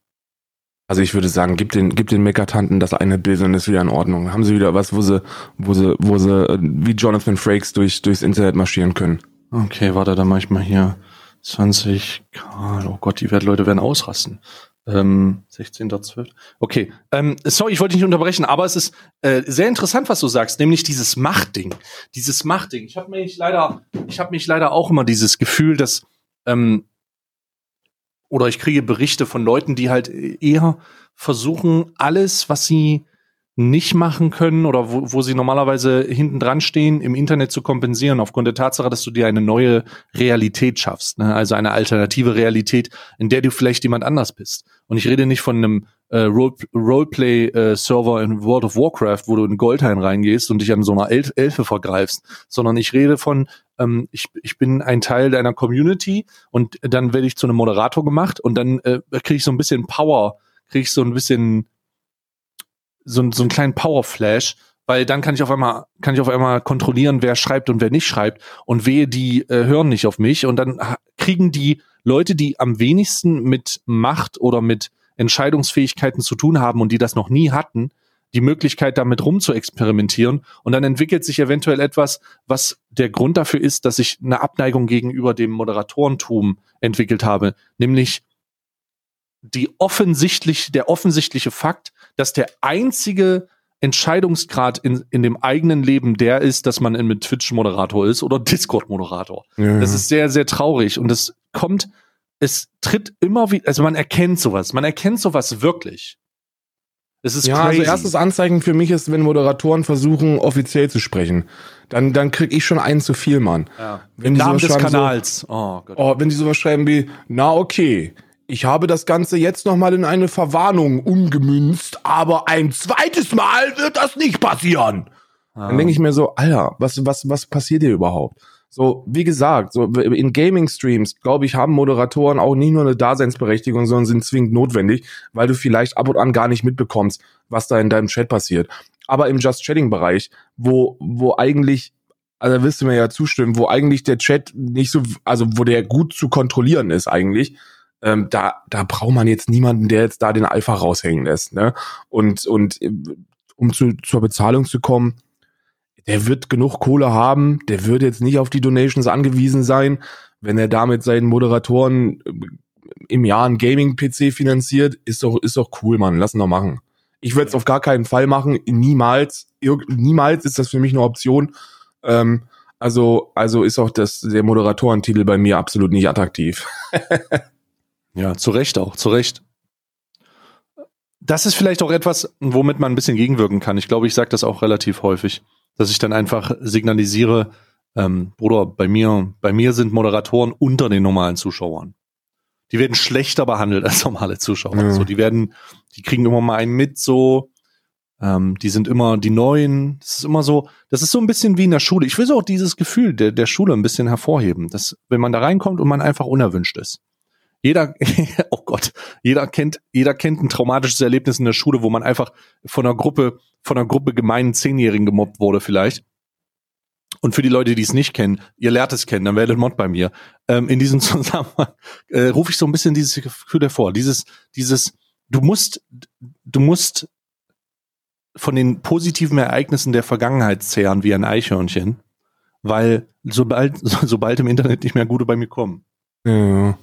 Also ich würde sagen, gib den, gib den Meckertanten das eine Bild und ist wieder in Ordnung. Haben sie wieder was, wo sie, wo sie, wo sie äh, wie Jonathan Frakes durch, durchs Internet marschieren können. Okay, warte, dann mach ich mal hier 20 Oh Gott, die werden, Leute werden ausrasten. Ähm, 16.12. Okay, ähm, sorry, ich wollte dich nicht unterbrechen, aber es ist äh, sehr interessant, was du sagst, nämlich dieses Machtding. Dieses Machtding. Ich habe mich leider, ich habe mich leider auch immer dieses Gefühl, dass ähm, oder ich kriege Berichte von Leuten, die halt eher versuchen, alles, was sie nicht machen können oder wo, wo sie normalerweise hinten dran stehen, im Internet zu kompensieren, aufgrund der Tatsache, dass du dir eine neue Realität schaffst, ne? also eine alternative Realität, in der du vielleicht jemand anders bist. Und ich rede nicht von einem äh, Roleplay-Server äh, in World of Warcraft, wo du in Goldhain reingehst und dich an so einer Elf Elfe vergreifst, sondern ich rede von, ähm, ich, ich bin ein Teil deiner Community und dann werde ich zu einem Moderator gemacht und dann äh, kriege ich so ein bisschen Power, kriege ich so ein bisschen so, so einen kleinen Power-Flash, weil dann kann ich auf einmal kann ich auf einmal kontrollieren, wer schreibt und wer nicht schreibt und wehe, die äh, hören nicht auf mich und dann kriegen die Leute, die am wenigsten mit Macht oder mit Entscheidungsfähigkeiten zu tun haben und die das noch nie hatten, die Möglichkeit, damit rum zu experimentieren. Und dann entwickelt sich eventuell etwas, was der Grund dafür ist, dass ich eine Abneigung gegenüber dem Moderatorentum entwickelt habe, nämlich die offensichtlich, der offensichtliche Fakt, dass der einzige Entscheidungsgrad in, in dem eigenen Leben der ist, dass man mit Twitch-Moderator ist oder Discord-Moderator. Ja. Das ist sehr, sehr traurig und es kommt, es tritt immer wieder, also man erkennt sowas, man erkennt sowas wirklich. Es ist ja, crazy. also erstes Anzeichen für mich ist, wenn Moderatoren versuchen, offiziell zu sprechen. Dann, dann krieg ich schon einen zu viel, Mann. ja. Wenn die Namen des Kanals. oh Gott. So, oh, wenn die sowas schreiben wie, na okay, ich habe das Ganze jetzt nochmal in eine Verwarnung umgemünzt, aber ein zweites Mal wird das nicht passieren. Dann denke ich mir so, Alter, was, was, was passiert hier überhaupt? So, wie gesagt, so in Gaming-Streams, glaube ich, haben Moderatoren auch nicht nur eine Daseinsberechtigung, sondern sind zwingend notwendig, weil du vielleicht ab und an gar nicht mitbekommst, was da in deinem Chat passiert. Aber im Just Chatting-Bereich, wo, wo eigentlich, also da wirst du mir ja zustimmen, wo eigentlich der Chat nicht so, also wo der gut zu kontrollieren ist eigentlich, ähm, da, da braucht man jetzt niemanden, der jetzt da den Alpha raushängen lässt. Ne? Und, und äh, um zu, zur Bezahlung zu kommen, der wird genug Kohle haben, der wird jetzt nicht auf die Donations angewiesen sein, wenn er damit seinen Moderatoren äh, im Jahr ein Gaming-PC finanziert, ist doch, ist doch cool, Mann, lass ihn doch machen. Ich würde es auf gar keinen Fall machen, niemals, niemals ist das für mich eine Option. Ähm, also, also ist auch das, der Moderatoren-Titel bei mir absolut nicht attraktiv. Ja, zu Recht auch, zu Recht. Das ist vielleicht auch etwas, womit man ein bisschen gegenwirken kann. Ich glaube, ich sage das auch relativ häufig, dass ich dann einfach signalisiere, ähm, Bruder, bei mir, bei mir sind Moderatoren unter den normalen Zuschauern. Die werden schlechter behandelt als normale Zuschauer. Ja. So, die werden, die kriegen immer mal einen mit, so, ähm, die sind immer die Neuen. Das ist immer so, das ist so ein bisschen wie in der Schule. Ich will so auch dieses Gefühl der, der Schule ein bisschen hervorheben, dass wenn man da reinkommt und man einfach unerwünscht ist. Jeder, oh Gott, jeder kennt, jeder kennt ein traumatisches Erlebnis in der Schule, wo man einfach von einer Gruppe, von einer Gruppe gemeinen Zehnjährigen gemobbt wurde vielleicht. Und für die Leute, die es nicht kennen, ihr lernt es kennen, dann werdet Mod bei mir. Ähm, in diesem Zusammenhang äh, rufe ich so ein bisschen dieses Gefühl hervor. Dieses, dieses, du musst, du musst von den positiven Ereignissen der Vergangenheit zehren wie ein Eichhörnchen, weil sobald, sobald im Internet nicht mehr gute bei mir kommen. Ja.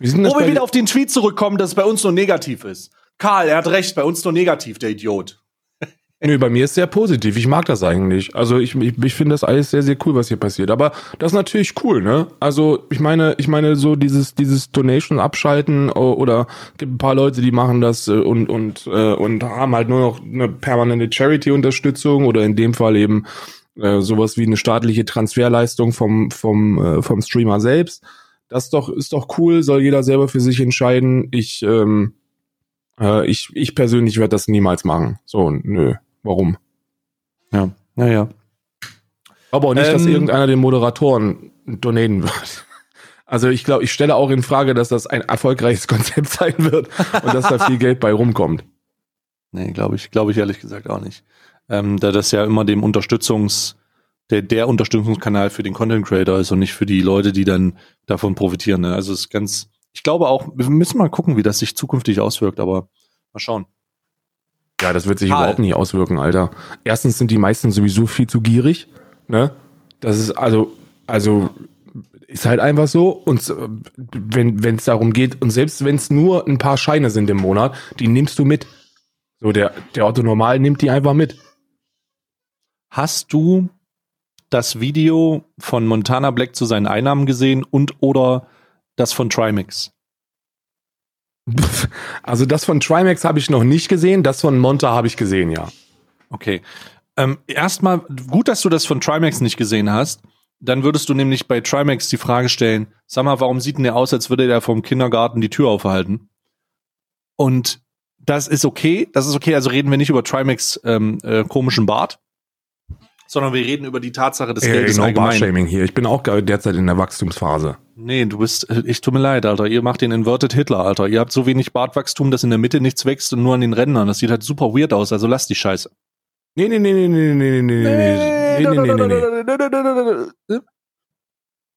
Wo wir wieder auf den Tweet zurückkommen, dass es bei uns nur negativ ist. Karl, er hat recht, bei uns nur negativ, der Idiot. Nö, bei mir ist sehr positiv. Ich mag das eigentlich. Also ich, ich, ich finde das alles sehr, sehr cool, was hier passiert. Aber das ist natürlich cool, ne? Also ich meine, ich meine so dieses dieses Donation abschalten o- oder gibt ein paar Leute, die machen das äh, und und äh, und haben halt nur noch eine permanente Charity-Unterstützung oder in dem Fall eben äh, sowas wie eine staatliche Transferleistung vom vom äh, vom Streamer selbst. Das ist doch ist doch cool. Soll jeder selber für sich entscheiden. Ich ähm, äh, ich ich persönlich werde das niemals machen. So nö. Warum? Ja, naja. Aber auch nicht, dass Ähm, irgendeiner den Moderatoren donaten wird. Also ich glaube, ich stelle auch in Frage, dass das ein erfolgreiches Konzept sein wird und dass da viel Geld bei rumkommt. Nee, glaube ich, glaube ich ehrlich gesagt auch nicht. Ähm, da das ja immer dem Unterstützungs, der, der Unterstützungskanal für den Content Creator ist und nicht für die Leute, die dann davon profitieren. Ne? Also es ist ganz, ich glaube auch, wir müssen mal gucken, wie das sich zukünftig auswirkt, aber mal schauen. Ja, das wird sich Karl. überhaupt nicht auswirken, Alter. Erstens sind die meisten sowieso viel zu gierig, ne? Das ist also, also ist halt einfach so. Und äh, wenn wenn es darum geht und selbst wenn es nur ein paar Scheine sind im Monat, die nimmst du mit. So der der Otto Normal nimmt die einfach mit. Hast du das Video von Montana Black zu seinen Einnahmen gesehen und oder das von Trimax? Also das von Trimax habe ich noch nicht gesehen, das von Monta habe ich gesehen, ja. Okay. Ähm, erstmal, gut, dass du das von Trimax nicht gesehen hast. Dann würdest du nämlich bei Trimax die Frage stellen, sag mal, warum sieht denn der aus, als würde der vom Kindergarten die Tür aufhalten? Und das ist okay, das ist okay, also reden wir nicht über Trimax ähm, äh, komischen Bart, sondern wir reden über die Tatsache des Äh, Geldes genau, allgemein. Barshaming hier. Ich bin auch gerade derzeit in der Wachstumsphase. Nee, du bist, äh, ich tut mir leid, Alter. Ihr macht den Inverted Hitler, Alter. Ihr habt so wenig Bartwachstum, dass in der Mitte nichts wächst und nur an den Rändern. Das sieht halt super weird aus, also lass die Scheiße. Nee, nee, nee, nee, nee, nee, nee, nee, nee, nee, nee, nee, nee.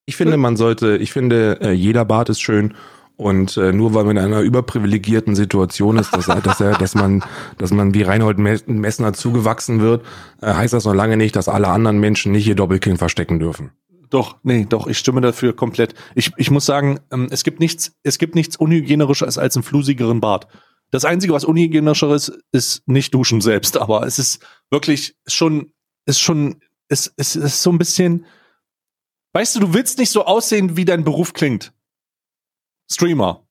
Ich finde, man sollte, ich finde, äh, jeder Bart ist schön Und äh, nur weil man in einer überprivilegierten Situation ist, dass, dass, er, dass, man, dass man wie Reinhold Messner zugewachsen wird, äh, heißt das noch lange nicht, dass alle anderen Menschen nicht ihr Doppelkinn verstecken dürfen. Doch, nee, doch, ich stimme dafür komplett. Ich, ich muss sagen, ähm, es gibt nichts, es gibt nichts unhygienisches als einen flusigeren Bart. Das Einzige, was unhygienischer ist, ist nicht duschen selbst, aber es ist wirklich schon, ist schon, es, es ist so ein bisschen, weißt du, du willst nicht so aussehen, wie dein Beruf klingt. Streamer.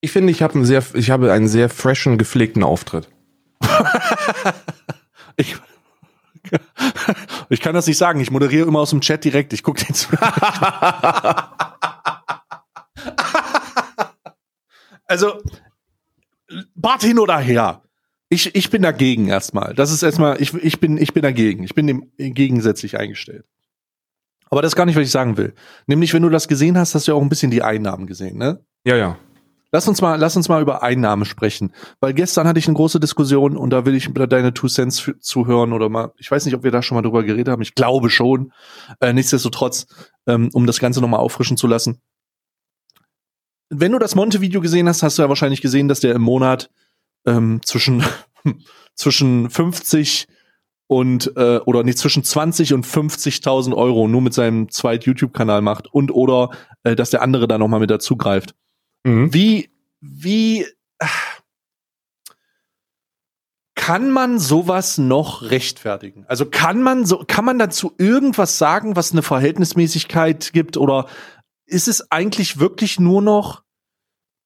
Ich finde, ich habe einen sehr, ich habe einen sehr freshen, gepflegten Auftritt. ich, ich kann das nicht sagen. Ich moderiere immer aus dem Chat direkt. Ich gucke den zu. also, Bart hin oder her. Ich, ich bin dagegen erstmal. Das ist erstmal, ich, ich, bin, ich bin dagegen. Ich bin dem gegensätzlich eingestellt. Aber das ist gar nicht, was ich sagen will. Nämlich, wenn du das gesehen hast, hast du ja auch ein bisschen die Einnahmen gesehen, ne? Ja, ja. Lass uns mal, lass uns mal über Einnahmen sprechen. Weil gestern hatte ich eine große Diskussion und da will ich deine Two Cents zuhören oder mal, ich weiß nicht, ob wir da schon mal drüber geredet haben. Ich glaube schon. Äh, nichtsdestotrotz, ähm, um das Ganze nochmal auffrischen zu lassen. Wenn du das Monte-Video gesehen hast, hast du ja wahrscheinlich gesehen, dass der im Monat ähm, zwischen, zwischen 50 und äh, oder nicht zwischen 20 und 50.000 Euro nur mit seinem zweit YouTube-Kanal macht und oder äh, dass der andere da nochmal mit dazugreift. Mhm. Wie wie äh, kann man sowas noch rechtfertigen? Also kann man so kann man dazu irgendwas sagen, was eine Verhältnismäßigkeit gibt oder ist es eigentlich wirklich nur noch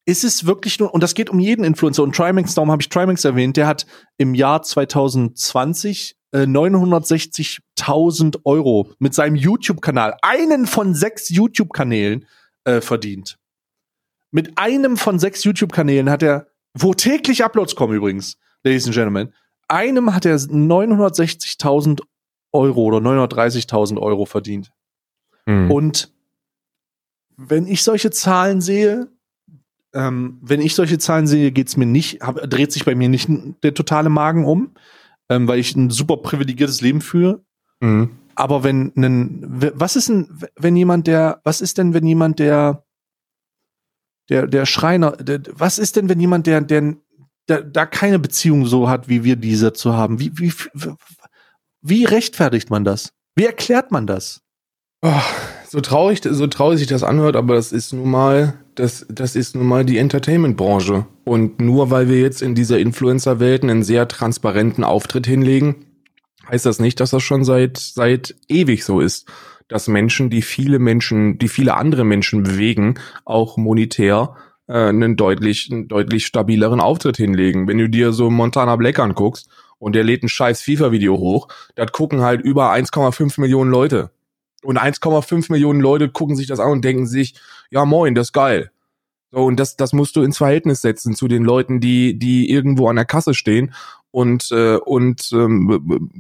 ist es wirklich nur, und das geht um jeden Influencer, und Trimax, darum habe ich Trimax erwähnt, der hat im Jahr 2020 äh, 960.000 Euro mit seinem YouTube-Kanal, einen von sechs YouTube-Kanälen, äh, verdient. Mit einem von sechs YouTube-Kanälen hat er, wo täglich Uploads kommen übrigens, Ladies and Gentlemen, einem hat er 960.000 Euro oder 930.000 Euro verdient. Mhm. Und wenn ich solche Zahlen sehe, ähm, wenn ich solche Zahlen sehe, geht's mir nicht, hab, dreht sich bei mir nicht der totale Magen um, ähm, weil ich ein super privilegiertes Leben führe. Mhm. Aber wenn ein, was ist denn, wenn jemand, der, was ist denn, wenn jemand, der, der, der Schreiner, der, was ist denn, wenn jemand, der, der, der da keine Beziehung so hat, wie wir diese zu haben? Wie, wie, wie rechtfertigt man das? Wie erklärt man das? Oh, so traurig, so traurig sich das anhört, aber das ist nun mal, das, das ist nun mal die Entertainment-Branche. Und nur weil wir jetzt in dieser Influencer-Welt einen sehr transparenten Auftritt hinlegen, heißt das nicht, dass das schon seit, seit ewig so ist. Dass Menschen, die viele Menschen, die viele andere Menschen bewegen, auch monetär äh, einen deutlich, einen deutlich stabileren Auftritt hinlegen. Wenn du dir so Montana Black anguckst und der lädt ein scheiß FIFA-Video hoch, das gucken halt über 1,5 Millionen Leute. Und 1,5 Millionen Leute gucken sich das an und denken sich, ja moin, das ist geil. So, und das, das musst du ins Verhältnis setzen zu den Leuten, die, die irgendwo an der Kasse stehen und, äh, und ähm,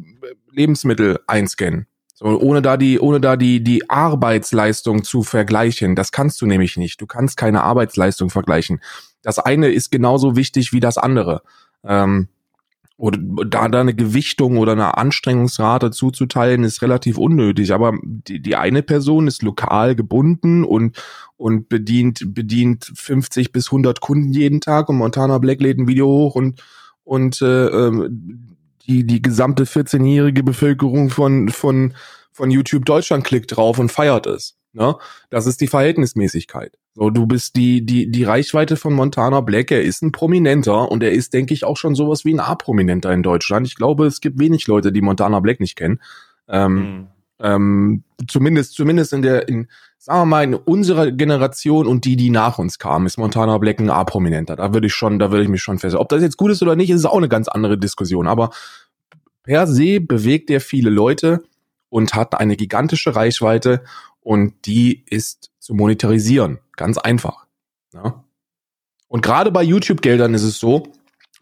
Lebensmittel einscannen. So, ohne da die, ohne da die, die Arbeitsleistung zu vergleichen. Das kannst du nämlich nicht. Du kannst keine Arbeitsleistung vergleichen. Das eine ist genauso wichtig wie das andere. Ähm, oder da, da eine Gewichtung oder eine Anstrengungsrate zuzuteilen, ist relativ unnötig. Aber die, die eine Person ist lokal gebunden und, und bedient, bedient 50 bis 100 Kunden jeden Tag und Montana Black lädt ein Video hoch und, und äh, ähm, die, die gesamte 14-jährige Bevölkerung von, von, von YouTube Deutschland klickt drauf und feiert es. Ne? Das ist die Verhältnismäßigkeit. So, du bist die, die, die Reichweite von Montana Black, er ist ein Prominenter und er ist, denke ich, auch schon sowas wie ein A-Prominenter in Deutschland. Ich glaube, es gibt wenig Leute, die Montana Black nicht kennen. Ähm, mhm. ähm, zumindest, zumindest in der, in, sagen wir mal, in unserer Generation und die, die nach uns kamen, ist Montana Black ein A-Prominenter. Da würde ich schon, da würde ich mich schon fest. Ob das jetzt gut ist oder nicht, ist auch eine ganz andere Diskussion. Aber per se bewegt er viele Leute und hat eine gigantische Reichweite und die ist zu monetarisieren. Ganz einfach. Ja. Und gerade bei YouTube-Geldern ist es so,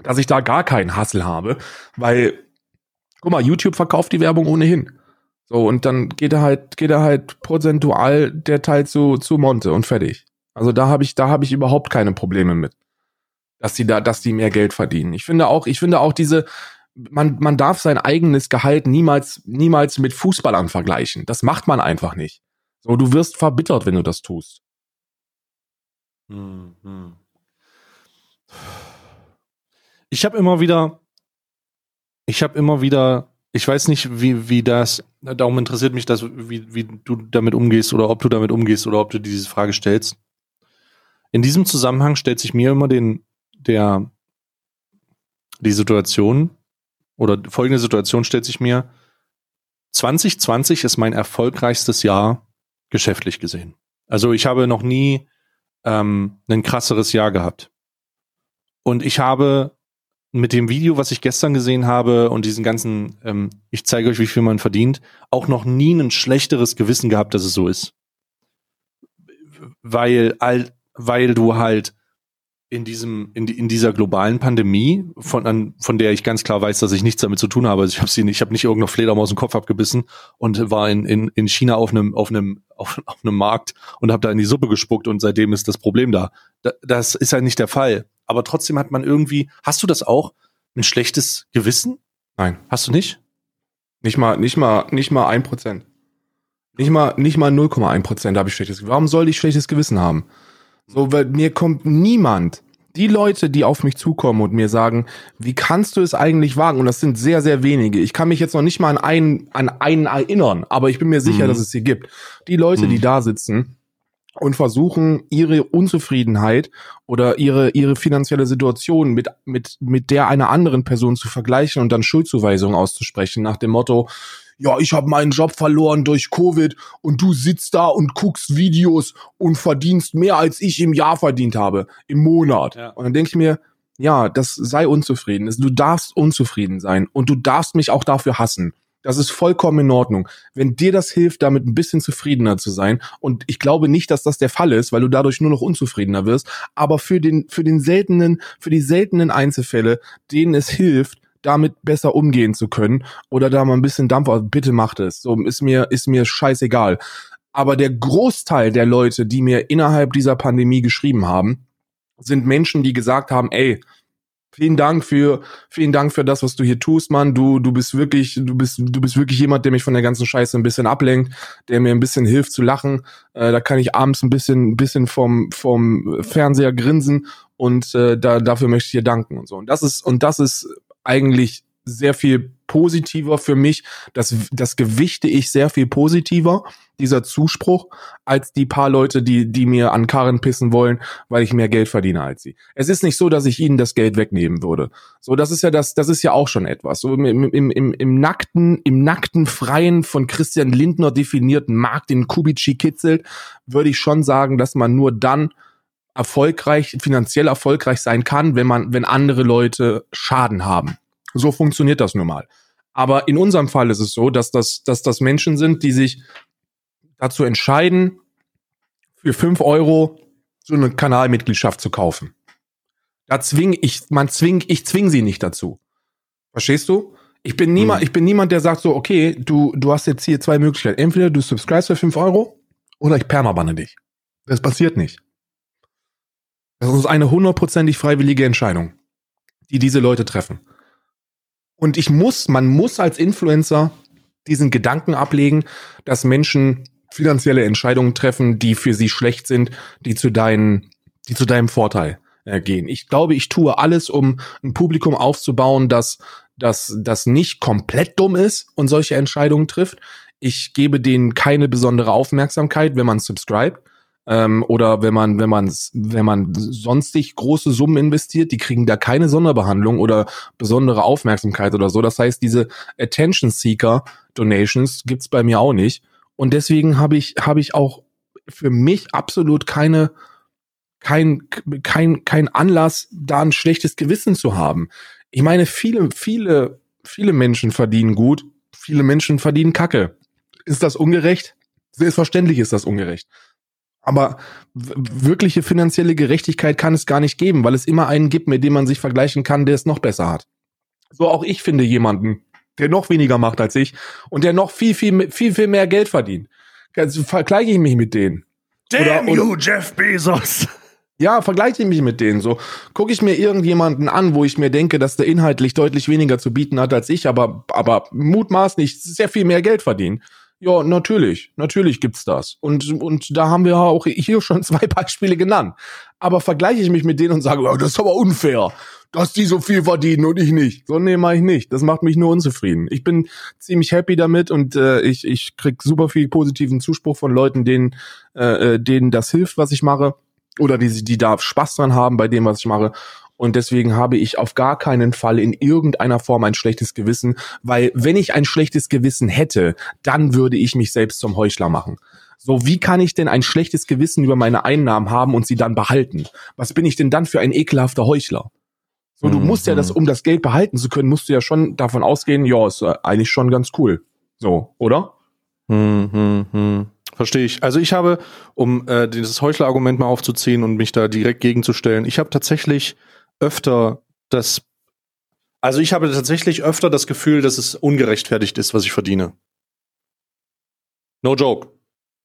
dass ich da gar keinen Hassel habe, weil, guck mal, YouTube verkauft die Werbung ohnehin. So, und dann geht er halt, geht er halt prozentual der Teil zu, zu Monte und fertig. Also da habe ich, da habe ich überhaupt keine Probleme mit. Dass die da, dass die mehr Geld verdienen. Ich finde auch, ich finde auch diese, man, man darf sein eigenes Gehalt niemals, niemals mit Fußballern vergleichen. Das macht man einfach nicht. So, du wirst verbittert, wenn du das tust. Hm, hm. Ich habe immer wieder, ich habe immer wieder, ich weiß nicht, wie, wie das, darum interessiert mich das, wie, wie du damit umgehst oder ob du damit umgehst oder ob du diese Frage stellst. In diesem Zusammenhang stellt sich mir immer den, der, die Situation oder folgende Situation stellt sich mir. 2020 ist mein erfolgreichstes Jahr geschäftlich gesehen. Also ich habe noch nie ähm, ein krasseres Jahr gehabt. Und ich habe mit dem Video, was ich gestern gesehen habe und diesen ganzen, ähm, ich zeige euch, wie viel man verdient, auch noch nie ein schlechteres Gewissen gehabt, dass es so ist. Weil, weil du halt in diesem, in, in dieser globalen Pandemie, von, an, von der ich ganz klar weiß, dass ich nichts damit zu tun habe. Also ich habe sie nicht, ich habe nicht irgendeine Fledermaus im Kopf abgebissen und war in, in, in China auf einem, auf einem, auf, auf einem Markt und habe da in die Suppe gespuckt und seitdem ist das Problem da. da. Das ist ja nicht der Fall. Aber trotzdem hat man irgendwie, hast du das auch? Ein schlechtes Gewissen? Nein. Hast du nicht? Nicht mal, nicht mal, nicht mal ein Prozent. Nicht mal, nicht mal 0,1 Prozent habe ich schlechtes Gewissen. Warum soll ich schlechtes Gewissen haben? So, weil mir kommt niemand, die Leute, die auf mich zukommen und mir sagen, wie kannst du es eigentlich wagen? Und das sind sehr, sehr wenige. Ich kann mich jetzt noch nicht mal an einen, an einen erinnern, aber ich bin mir sicher, Mhm. dass es sie gibt. Die Leute, die Mhm. da sitzen und versuchen, ihre Unzufriedenheit oder ihre, ihre finanzielle Situation mit, mit, mit der einer anderen Person zu vergleichen und dann Schuldzuweisungen auszusprechen nach dem Motto, ja, ich habe meinen Job verloren durch Covid und du sitzt da und guckst Videos und verdienst mehr als ich im Jahr verdient habe, im Monat. Ja. Und dann denke ich mir, ja, das sei unzufrieden. Du darfst unzufrieden sein und du darfst mich auch dafür hassen. Das ist vollkommen in Ordnung. Wenn dir das hilft, damit ein bisschen zufriedener zu sein, und ich glaube nicht, dass das der Fall ist, weil du dadurch nur noch unzufriedener wirst, aber für den, für den seltenen, für die seltenen Einzelfälle, denen es hilft, damit besser umgehen zu können oder da mal ein bisschen Dampf, aus- bitte macht es. So ist mir, ist mir scheißegal. Aber der Großteil der Leute, die mir innerhalb dieser Pandemie geschrieben haben, sind Menschen, die gesagt haben, ey, vielen Dank für, vielen Dank für das, was du hier tust, Mann. Du, du bist wirklich, du bist, du bist wirklich jemand, der mich von der ganzen Scheiße ein bisschen ablenkt, der mir ein bisschen hilft zu lachen. Äh, da kann ich abends ein bisschen, ein bisschen vom, vom Fernseher grinsen und äh, da, dafür möchte ich dir danken und so. Und das ist, und das ist eigentlich sehr viel positiver für mich. Das, das gewichte ich sehr viel positiver, dieser Zuspruch, als die paar Leute, die, die mir an Karren pissen wollen, weil ich mehr Geld verdiene als sie. Es ist nicht so, dass ich ihnen das Geld wegnehmen würde. So, das ist ja das, das ist ja auch schon etwas. So im, im, im, im nackten, im nackten, freien, von Christian Lindner definierten Markt, den Kubici kitzelt, würde ich schon sagen, dass man nur dann erfolgreich, finanziell erfolgreich sein kann, wenn man, wenn andere Leute Schaden haben. So funktioniert das nun mal. Aber in unserem Fall ist es so, dass das, dass das Menschen sind, die sich dazu entscheiden, für fünf Euro so eine Kanalmitgliedschaft zu kaufen. Da zwing ich, man zwing, ich zwing sie nicht dazu. Verstehst du? Ich bin niemand, Hm. ich bin niemand, der sagt so, okay, du, du hast jetzt hier zwei Möglichkeiten. Entweder du subscribest für fünf Euro oder ich permabanne dich. Das passiert nicht. Das ist eine hundertprozentig freiwillige Entscheidung, die diese Leute treffen. Und ich muss, man muss als Influencer diesen Gedanken ablegen, dass Menschen finanzielle Entscheidungen treffen, die für sie schlecht sind, die zu deinen, die zu deinem Vorteil äh, gehen. Ich glaube, ich tue alles, um ein Publikum aufzubauen, das, das, das nicht komplett dumm ist und solche Entscheidungen trifft. Ich gebe denen keine besondere Aufmerksamkeit, wenn man subscribe ähm, oder wenn man, wenn man, wenn man sonstig große Summen investiert, die kriegen da keine Sonderbehandlung oder besondere Aufmerksamkeit oder so. Das heißt, diese Attention Seeker Donations gibt's bei mir auch nicht. Und deswegen habe ich, habe ich auch für mich absolut keine, kein, kein, kein Anlass, da ein schlechtes Gewissen zu haben. Ich meine, viele, viele, viele Menschen verdienen gut, viele Menschen verdienen Kacke. Ist das ungerecht? Selbstverständlich ist das ungerecht. Aber wirkliche finanzielle Gerechtigkeit kann es gar nicht geben, weil es immer einen gibt, mit dem man sich vergleichen kann, der es noch besser hat. So auch ich finde jemanden, der noch weniger macht als ich und der noch viel, viel, viel, viel mehr Geld verdient. Also vergleiche ich mich mit denen. Damn Oder- you, Jeff Bezos. Ja, vergleiche ich mich mit denen so. Gucke ich mir irgendjemanden an, wo ich mir denke, dass der inhaltlich deutlich weniger zu bieten hat als ich, aber, aber mutmaßlich sehr viel mehr Geld verdient. Ja, natürlich, natürlich gibt's das. Und, und da haben wir auch hier schon zwei Beispiele genannt. Aber vergleiche ich mich mit denen und sage, ja, das ist aber unfair, dass die so viel verdienen und ich nicht. So, nee, mach ich nicht. Das macht mich nur unzufrieden. Ich bin ziemlich happy damit und äh, ich, ich krieg super viel positiven Zuspruch von Leuten, denen, äh, äh denen das hilft, was ich mache. Oder die, die da Spaß dran haben bei dem, was ich mache. Und deswegen habe ich auf gar keinen Fall in irgendeiner Form ein schlechtes Gewissen, weil wenn ich ein schlechtes Gewissen hätte, dann würde ich mich selbst zum Heuchler machen. So, wie kann ich denn ein schlechtes Gewissen über meine Einnahmen haben und sie dann behalten? Was bin ich denn dann für ein ekelhafter Heuchler? So, du musst ja das, mhm. um das Geld behalten zu können, musst du ja schon davon ausgehen, ja, ist eigentlich schon ganz cool. So, oder? Hm, hm, hm. Verstehe ich. Also ich habe, um äh, dieses Heuchler-Argument mal aufzuziehen und mich da direkt gegenzustellen, ich habe tatsächlich öfter das, also ich habe tatsächlich öfter das Gefühl, dass es ungerechtfertigt ist, was ich verdiene. No joke.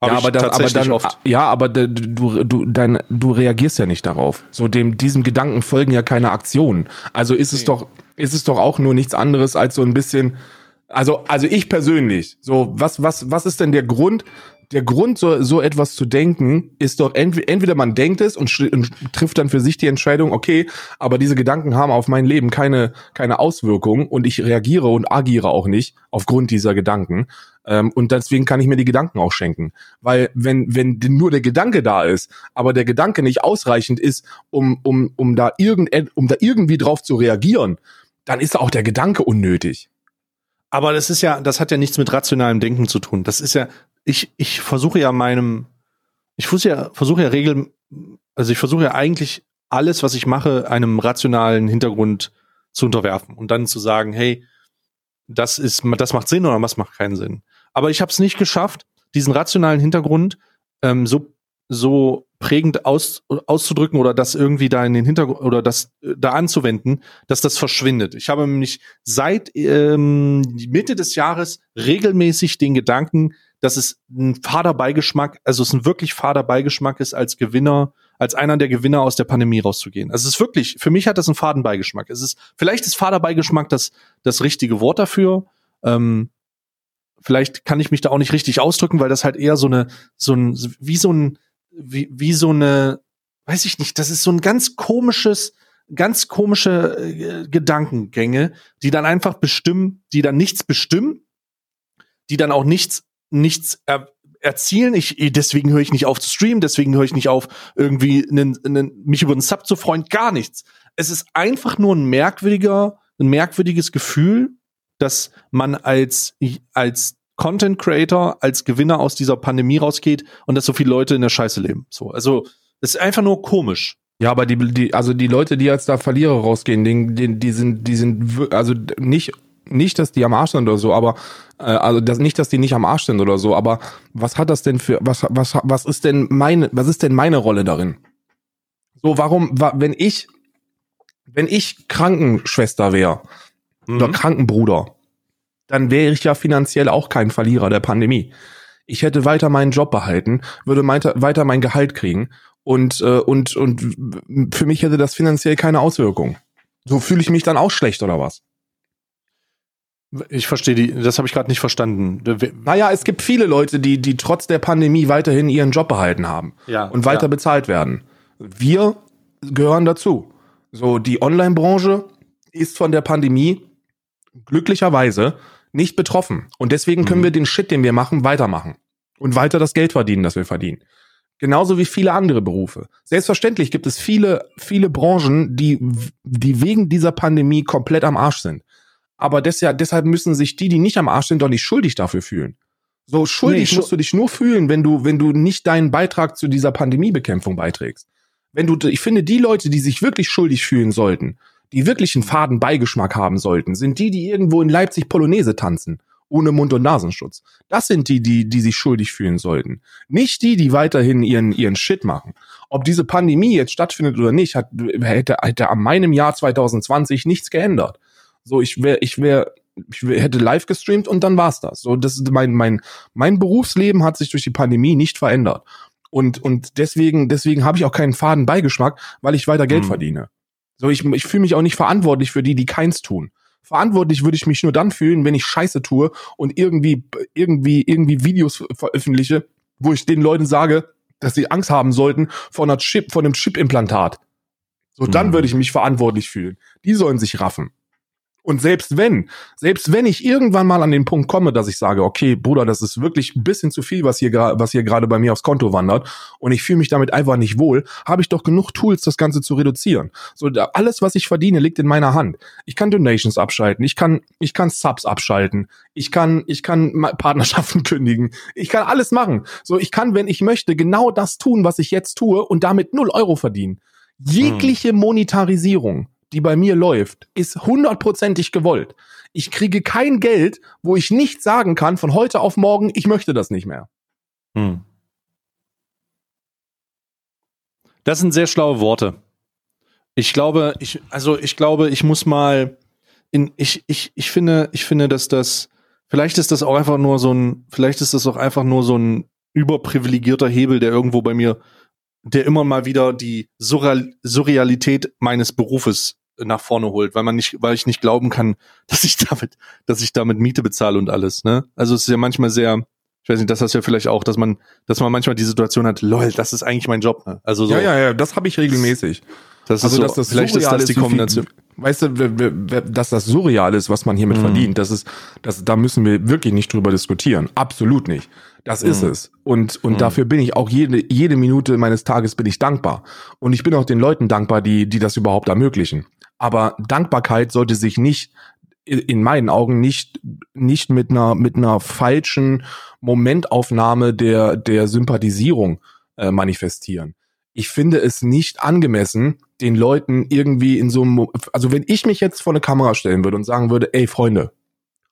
Ja, aber, dann, aber dann, oft. ja, aber du, du, dein, du reagierst ja nicht darauf. So dem, diesem Gedanken folgen ja keine Aktionen. Also ist es nee. doch, ist es doch auch nur nichts anderes als so ein bisschen, also, also ich persönlich, so, was, was, was ist denn der Grund, der Grund, so, so etwas zu denken, ist doch entweder, entweder man denkt es und, und, trifft dann für sich die Entscheidung, okay, aber diese Gedanken haben auf mein Leben keine, keine Auswirkung und ich reagiere und agiere auch nicht aufgrund dieser Gedanken. Ähm, und deswegen kann ich mir die Gedanken auch schenken. Weil wenn, wenn nur der Gedanke da ist, aber der Gedanke nicht ausreichend ist, um, um, um, da, irgend, um da irgendwie drauf zu reagieren, dann ist auch der Gedanke unnötig. Aber das ist ja, das hat ja nichts mit rationalem Denken zu tun. Das ist ja, ich, ich versuche ja meinem, ich versuche ja, versuche ja regeln, also ich versuche ja eigentlich alles, was ich mache, einem rationalen Hintergrund zu unterwerfen und dann zu sagen, hey, das ist, das macht Sinn oder was macht keinen Sinn. Aber ich habe es nicht geschafft, diesen rationalen Hintergrund ähm, so so prägend aus, auszudrücken oder das irgendwie da in den Hintergrund oder das äh, da anzuwenden, dass das verschwindet. Ich habe nämlich seit ähm, Mitte des Jahres regelmäßig den Gedanken, dass es ein fader Beigeschmack, also es ein wirklich fader Beigeschmack ist, als Gewinner, als einer der Gewinner aus der Pandemie rauszugehen. Also es ist wirklich, für mich hat das einen faden Beigeschmack. Es ist, vielleicht ist fader Beigeschmack das, das richtige Wort dafür. Ähm, vielleicht kann ich mich da auch nicht richtig ausdrücken, weil das halt eher so eine, so ein, wie so ein, wie, wie so eine, weiß ich nicht, das ist so ein ganz komisches, ganz komische äh, Gedankengänge, die dann einfach bestimmen, die dann nichts bestimmen, die dann auch nichts, nichts er, erzielen. Ich, deswegen höre ich nicht auf zu streamen, deswegen höre ich nicht auf, irgendwie einen, einen, mich über einen Sub zu freuen, gar nichts. Es ist einfach nur ein merkwürdiger, ein merkwürdiges Gefühl, dass man als, als Content Creator als Gewinner aus dieser Pandemie rausgeht und dass so viele Leute in der Scheiße leben. So, also es ist einfach nur komisch. Ja, aber die, die, also die Leute, die als da Verlierer rausgehen, die, die, die sind, die sind, also nicht, nicht, dass die am Arsch sind oder so, aber äh, also das, nicht, dass die nicht am Arsch sind oder so, aber was hat das denn für, was, was, was ist denn meine, was ist denn meine Rolle darin? So, warum, wenn ich, wenn ich Krankenschwester wäre mhm. oder Krankenbruder, dann wäre ich ja finanziell auch kein Verlierer der Pandemie. Ich hätte weiter meinen Job behalten, würde weiter mein Gehalt kriegen und, äh, und, und für mich hätte das finanziell keine Auswirkung. So fühle ich mich dann auch schlecht oder was? Ich verstehe die, das habe ich gerade nicht verstanden. Naja, es gibt viele Leute, die, die trotz der Pandemie weiterhin ihren Job behalten haben ja, und weiter ja. bezahlt werden. Wir gehören dazu. So, die Online-Branche ist von der Pandemie glücklicherweise nicht betroffen. Und deswegen können mhm. wir den Shit, den wir machen, weitermachen. Und weiter das Geld verdienen, das wir verdienen. Genauso wie viele andere Berufe. Selbstverständlich gibt es viele, viele Branchen, die, die wegen dieser Pandemie komplett am Arsch sind. Aber deshalb, deshalb müssen sich die, die nicht am Arsch sind, doch nicht schuldig dafür fühlen. So schuldig nee, musst du dich nur fühlen, wenn du, wenn du nicht deinen Beitrag zu dieser Pandemiebekämpfung beiträgst. Wenn du, ich finde, die Leute, die sich wirklich schuldig fühlen sollten, die wirklich einen faden Beigeschmack haben sollten, sind die, die irgendwo in Leipzig Polonaise tanzen, ohne Mund- und Nasenschutz. Das sind die, die, die sich schuldig fühlen sollten. Nicht die, die weiterhin ihren, ihren Shit machen. Ob diese Pandemie jetzt stattfindet oder nicht, hat, hätte, hätte an meinem Jahr 2020 nichts geändert. So, ich wäre, ich wäre, ich wär, hätte live gestreamt und dann war's das. So, das ist mein, mein, mein Berufsleben hat sich durch die Pandemie nicht verändert. Und, und deswegen, deswegen habe ich auch keinen faden Beigeschmack, weil ich weiter Geld hm. verdiene. So, ich, ich fühle mich auch nicht verantwortlich für die, die keins tun. Verantwortlich würde ich mich nur dann fühlen, wenn ich Scheiße tue und irgendwie, irgendwie, irgendwie Videos veröffentliche, wo ich den Leuten sage, dass sie Angst haben sollten vor einer Chip, vor einem Chip-Implantat. So, dann Mhm. würde ich mich verantwortlich fühlen. Die sollen sich raffen. Und selbst wenn, selbst wenn ich irgendwann mal an den Punkt komme, dass ich sage, okay, Bruder, das ist wirklich ein bisschen zu viel, was hier, was hier gerade bei mir aufs Konto wandert und ich fühle mich damit einfach nicht wohl, habe ich doch genug Tools, das Ganze zu reduzieren. So, da, alles, was ich verdiene, liegt in meiner Hand. Ich kann Donations abschalten, ich kann, ich kann Subs abschalten, ich kann, ich kann Partnerschaften kündigen, ich kann alles machen. So, ich kann, wenn ich möchte, genau das tun, was ich jetzt tue und damit null Euro verdienen. Jegliche Monetarisierung, die bei mir läuft, ist hundertprozentig gewollt. Ich kriege kein Geld, wo ich nicht sagen kann von heute auf morgen, ich möchte das nicht mehr. Hm. Das sind sehr schlaue Worte. Ich glaube, ich, also ich glaube, ich muss mal in, ich, ich, ich finde, ich finde, dass das, vielleicht ist das auch einfach nur so ein, vielleicht ist das auch einfach nur so ein überprivilegierter Hebel, der irgendwo bei mir, der immer mal wieder die Surreal, Surrealität meines Berufes nach vorne holt, weil man nicht, weil ich nicht glauben kann, dass ich damit, dass ich damit Miete bezahle und alles, ne? Also es ist ja manchmal sehr, ich weiß nicht, das hast du ja vielleicht auch, dass man, dass man manchmal die Situation hat, lol, das ist eigentlich mein Job, ne? Also so, Ja, ja, ja, das habe ich regelmäßig. das Also, ist so, dass das vielleicht ist das die viel- Kombination. Weißt du, dass das surreal ist, was man hiermit Mhm. verdient, das ist, das, da müssen wir wirklich nicht drüber diskutieren. Absolut nicht. Das ist Mhm. es. Und, und Mhm. dafür bin ich auch jede, jede Minute meines Tages bin ich dankbar. Und ich bin auch den Leuten dankbar, die, die das überhaupt ermöglichen. Aber Dankbarkeit sollte sich nicht, in meinen Augen nicht, nicht mit einer, mit einer falschen Momentaufnahme der, der Sympathisierung äh, manifestieren. Ich finde es nicht angemessen, den Leuten irgendwie in so einem, also wenn ich mich jetzt vor eine Kamera stellen würde und sagen würde, ey Freunde,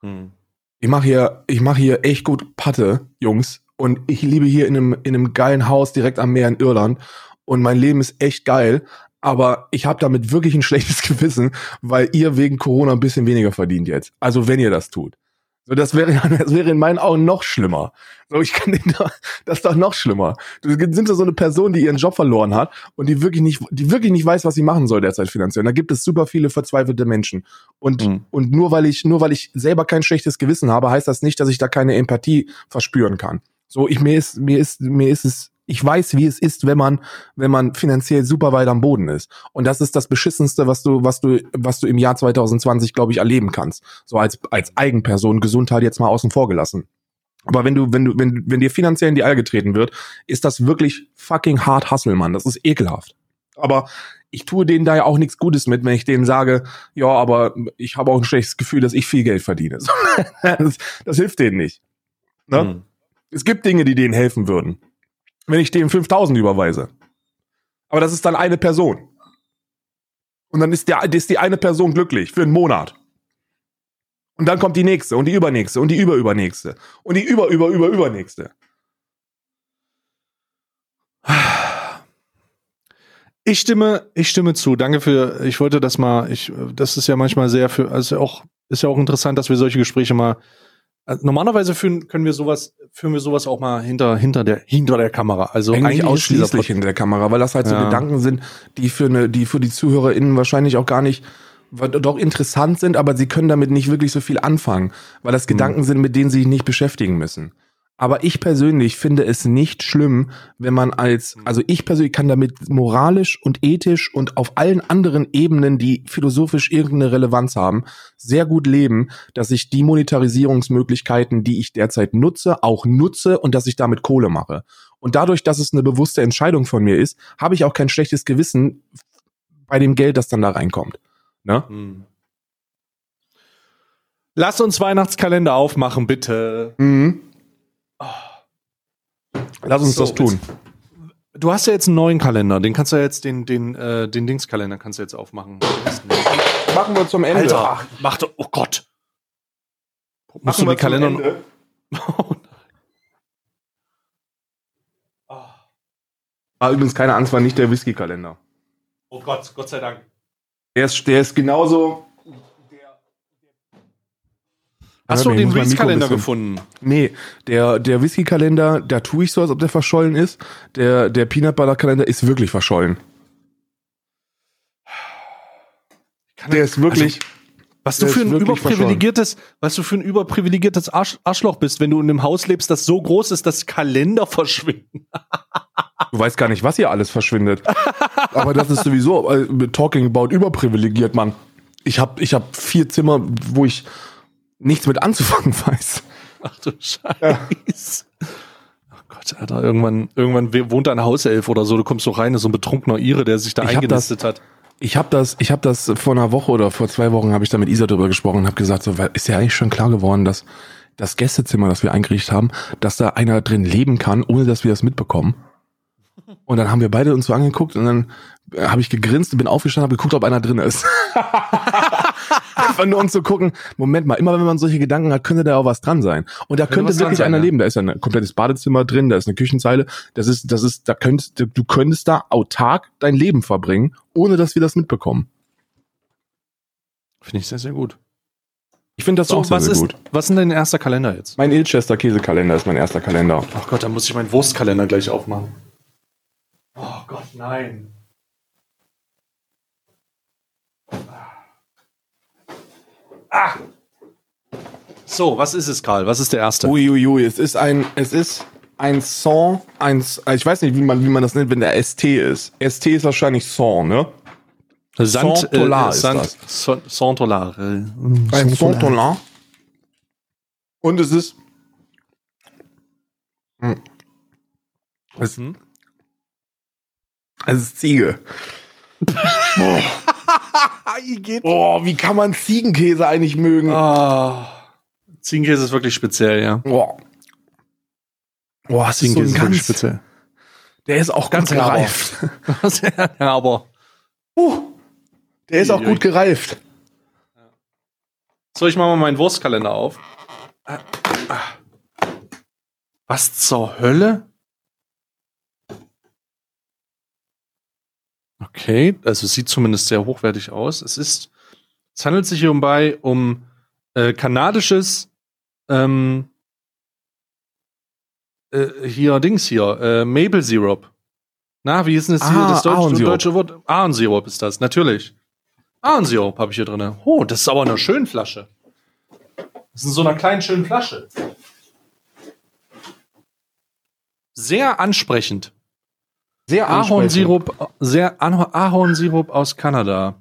Hm. ich mache hier, ich mache hier echt gut Patte, Jungs, und ich liebe hier in einem, in einem geilen Haus direkt am Meer in Irland und mein Leben ist echt geil, aber ich habe damit wirklich ein schlechtes Gewissen, weil ihr wegen Corona ein bisschen weniger verdient jetzt. Also wenn ihr das tut. So, das wäre, das wäre in meinen Augen noch schlimmer. So, ich kann den da, das ist doch noch schlimmer. Du sind da so eine Person, die ihren Job verloren hat und die wirklich nicht, die wirklich nicht weiß, was sie machen soll derzeit finanziell. Und da gibt es super viele verzweifelte Menschen. Und, Mhm. und nur weil ich, nur weil ich selber kein schlechtes Gewissen habe, heißt das nicht, dass ich da keine Empathie verspüren kann. So, ich, mir ist, mir ist, mir ist es, ich weiß, wie es ist, wenn man, wenn man finanziell super weit am Boden ist. Und das ist das Beschissenste, was du, was du, was du im Jahr 2020, glaube ich, erleben kannst. So als, als Eigenperson, Gesundheit jetzt mal außen vor gelassen. Aber wenn du, wenn du, wenn, wenn dir finanziell in die Eier getreten wird, ist das wirklich fucking hart Hustle, Mann. Das ist ekelhaft. Aber ich tue denen da ja auch nichts Gutes mit, wenn ich denen sage, ja, aber ich habe auch ein schlechtes Gefühl, dass ich viel Geld verdiene. das, das hilft denen nicht. Ne? Hm. Es gibt Dinge, die denen helfen würden. Wenn ich denen 5000 überweise. Aber das ist dann eine Person. Und dann ist, der, ist die eine Person glücklich für einen Monat. Und dann kommt die nächste und die übernächste und die überübernächste und die über, über, über, übernächste. Ich stimme, ich stimme zu. Danke für, ich wollte das mal, ich, das ist ja manchmal sehr für, also auch, ist ja auch interessant, dass wir solche Gespräche mal, also normalerweise führen, können wir sowas, führen wir sowas auch mal hinter, hinter der, hinter der Kamera. Also Eigentlich eigentlich ausschließlich hinter der Kamera, weil das halt so Ja. Gedanken sind, die für eine, die für die ZuhörerInnen wahrscheinlich auch gar nicht doch interessant sind, aber sie können damit nicht wirklich so viel anfangen, weil das Gedanken sind, mit denen sie sich nicht beschäftigen müssen. Aber ich persönlich finde es nicht schlimm, wenn man als, also ich persönlich kann damit moralisch und ethisch und auf allen anderen Ebenen, die philosophisch irgendeine Relevanz haben, sehr gut leben, dass ich die Monetarisierungsmöglichkeiten, die ich derzeit nutze, auch nutze und dass ich damit Kohle mache. Und dadurch, dass es eine bewusste Entscheidung von mir ist, habe ich auch kein schlechtes Gewissen bei dem Geld, das dann da reinkommt. Ne? Hm. Lass uns Weihnachtskalender aufmachen, bitte. Mhm. Lass uns So, das tun. Du hast ja jetzt einen neuen Kalender, den kannst du ja jetzt, den, den, äh, den Dingskalender kannst du jetzt aufmachen. Machen wir zum Ende. Alter, mach doch, oh Gott. Musst Machen du wir den Kalender Ende. War übrigens keine Angst, war nicht der Whisky-Kalender. Oh Gott, Gott sei Dank. Der ist, der ist genauso. Hast du den bisschen- gefunden? Nee, der, der Whisky-Kalender, da tue ich so, als ob der verschollen ist. Der, der Peanut Butter-Kalender ist wirklich verschollen. Kann Der er- ist wirklich. Was du für ein überprivilegiertes, was du für ein überprivilegiertes Arsch, Arschloch bist, wenn du in einem Haus lebst, das so groß ist, dass Kalender verschwinden. Du weißt gar nicht, was hier alles verschwindet. Aber das ist sowieso äh, talking about überprivilegiert, Mann. Ich habe ich hab vier Zimmer, wo ich nichts mit anzufangen weiß. Ach du Scheiße. Ach Gott, Alter, irgendwann, irgendwann wohnt da ein Hauself oder so, du kommst so rein, ist so ein betrunkener Ire, der sich da Ich eingenistet hat. Ich habe das, ich habe das vor einer Woche oder vor zwei Wochen habe ich da mit Isa drüber gesprochen und habe gesagt, so, weil ist ja eigentlich schon klar geworden, dass das Gästezimmer, das wir eingerichtet haben, dass da einer drin leben kann, ohne dass wir das mitbekommen. Und dann haben wir beide uns so angeguckt und dann äh, habe ich gegrinst und bin aufgestanden, habe geguckt, ob einer drin ist. Einfach nur um zu gucken, Moment mal, immer wenn man solche Gedanken hat, könnte da auch was dran sein. Und da könnte dran wirklich sein, einer ja. leben. Da ist ein komplettes Badezimmer drin, da ist eine Küchenzeile. Das ist, das ist, da könntest, du könntest da autark dein Leben verbringen, ohne dass wir das mitbekommen. Finde ich sehr, sehr gut. Ich finde das So, auch sehr, was sehr ist, gut. was ist denn dein erster Kalender jetzt? Mein Ilchester Käsekalender ist mein erster Kalender. Ach Gott, da muss ich meinen Wurstkalender gleich aufmachen. Oh Gott, nein. Ah. So, was ist es, Karl? Was ist der erste? Uiuiui, es ist ein, es ist ein Song, ein, ich weiß nicht, wie man, wie man das nennt, wenn der ST ist. ST ist wahrscheinlich Song, ne? Sand, Saint-Tolar ist Sand, das. Sa- Saint-Tolar. äh, Ein Saint-Tonin. Und es ist, Hm. es, Mhm. es ist Ziege. Boah. Boah, wie kann man Ziegenkäse eigentlich mögen? Ah. Ziegenkäse ist wirklich speziell, ja. Boah. Es ist so ist wirklich ganz, speziell. der ist auch Ganz gereift. ja, aber. Uh, der ist auch gut gereift. So, ich mache mal meinen Wurstkalender auf. Ah, ah. Was zur Hölle? Okay, also es sieht zumindest sehr hochwertig aus. Es ist, es handelt sich hierbei um äh, kanadisches ähm, äh, hier Dings hier äh, Maple Syrup. Na, wie ist denn das hier Ah, das deutsche, deutsche Wort? Ahornsirup ist das, natürlich. Ahornsirup habe ich hier drin. Oh, das ist aber eine schöne Flasche. Das ist in so einer kleinen schönen Flasche. Sehr ansprechend. Sehr Ahornsirup, sehr Ahor- Ahornsirup aus Kanada.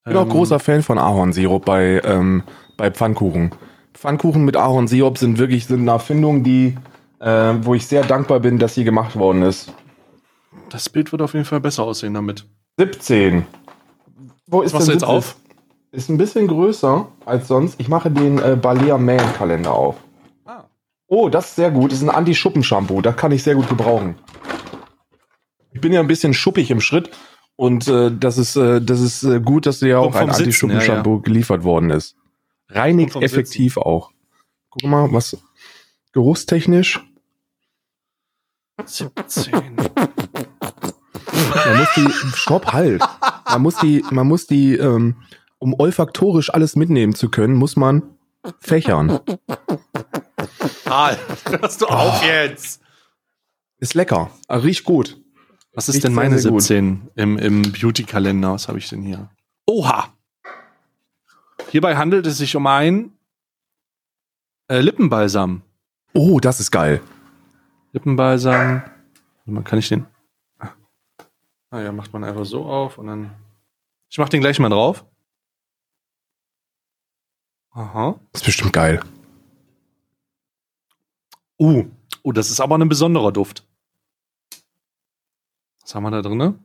Ich bin auch Ähm, großer Fan von Ahornsirup bei, ähm, bei Pfannkuchen. Pfannkuchen mit Ahornsirup sind wirklich sind eine Erfindung, die, äh, wo ich sehr dankbar bin, dass sie gemacht worden ist. Das Bild wird auf jeden Fall besser aussehen damit. 17. Wo ist Was machst du denn jetzt 17? auf? Ist ein bisschen größer als sonst. Ich mache den äh, Balea Man Kalender auf. Ah. Oh, das ist sehr gut. Das ist ein Anti-Schuppen-Shampoo. Das kann ich sehr gut gebrauchen. Ich bin ja ein bisschen schuppig im Schritt und äh, das ist, äh, das ist äh, gut, dass dir ja auch ein Sitzen, Anti-Schuppen-Shampoo geliefert worden ist. Reinigt effektiv auch. Guck mal, was geruchstechnisch. 17. Man muss die, stopp, halt. Man muss die, man muss die, ähm, um olfaktorisch alles mitnehmen zu können, muss man fächern. Karl, hörst du auf jetzt? Ist lecker. Ah, Riecht gut. Was ist Riecht denn meine sehr gut. 17 im, im Beauty-Kalender? Was habe ich denn hier? Oha! Hierbei handelt es sich um ein äh, Lippenbalsam. Oh, das ist geil. Lippenbalsam. Man kann ich den. Ah ja, macht man einfach so auf und dann. Ich mach den gleich mal drauf. Aha. Das ist bestimmt geil. Uh, oh, das ist aber ein besonderer Duft. Was haben wir da drin?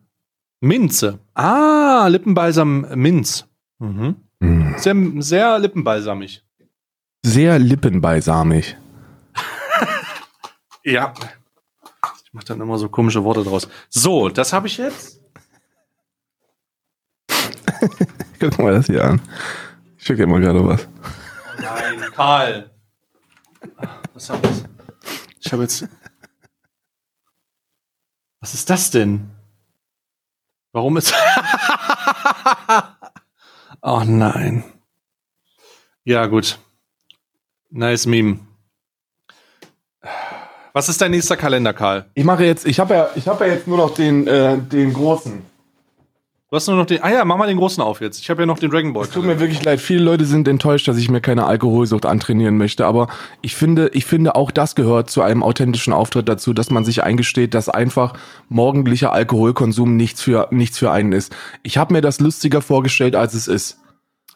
Minze. Ah, Lippenbalsam Minz. Mhm. Mm. Sehr, sehr lippenbalsamig. Sehr lippenbalsamig. Ja. Ich mache dann immer so komische Worte draus. So, das habe ich jetzt. Guck mal das hier an. Ich schicke dir mal gerade was. Oh nein, Karl. Was hab ich? Ich habe jetzt. Was ist das denn? Warum ist. oh nein. Ja, gut. Nice Meme. Was ist dein nächster Kalender, Karl? Ich mache jetzt, ich habe ja, ich ja jetzt nur noch den, äh, den großen. Du hast nur noch den. Ah ja, mach mal den großen auf jetzt. Ich habe ja noch den Dragon Ball. Es tut mir wirklich leid. Viele Leute sind enttäuscht, dass ich mir keine Alkoholsucht antrainieren möchte. Aber ich finde, ich finde auch das gehört zu einem authentischen Auftritt dazu, dass man sich eingesteht, dass einfach morgendlicher Alkoholkonsum nichts für nichts für einen ist. Ich habe mir das lustiger vorgestellt, als es ist.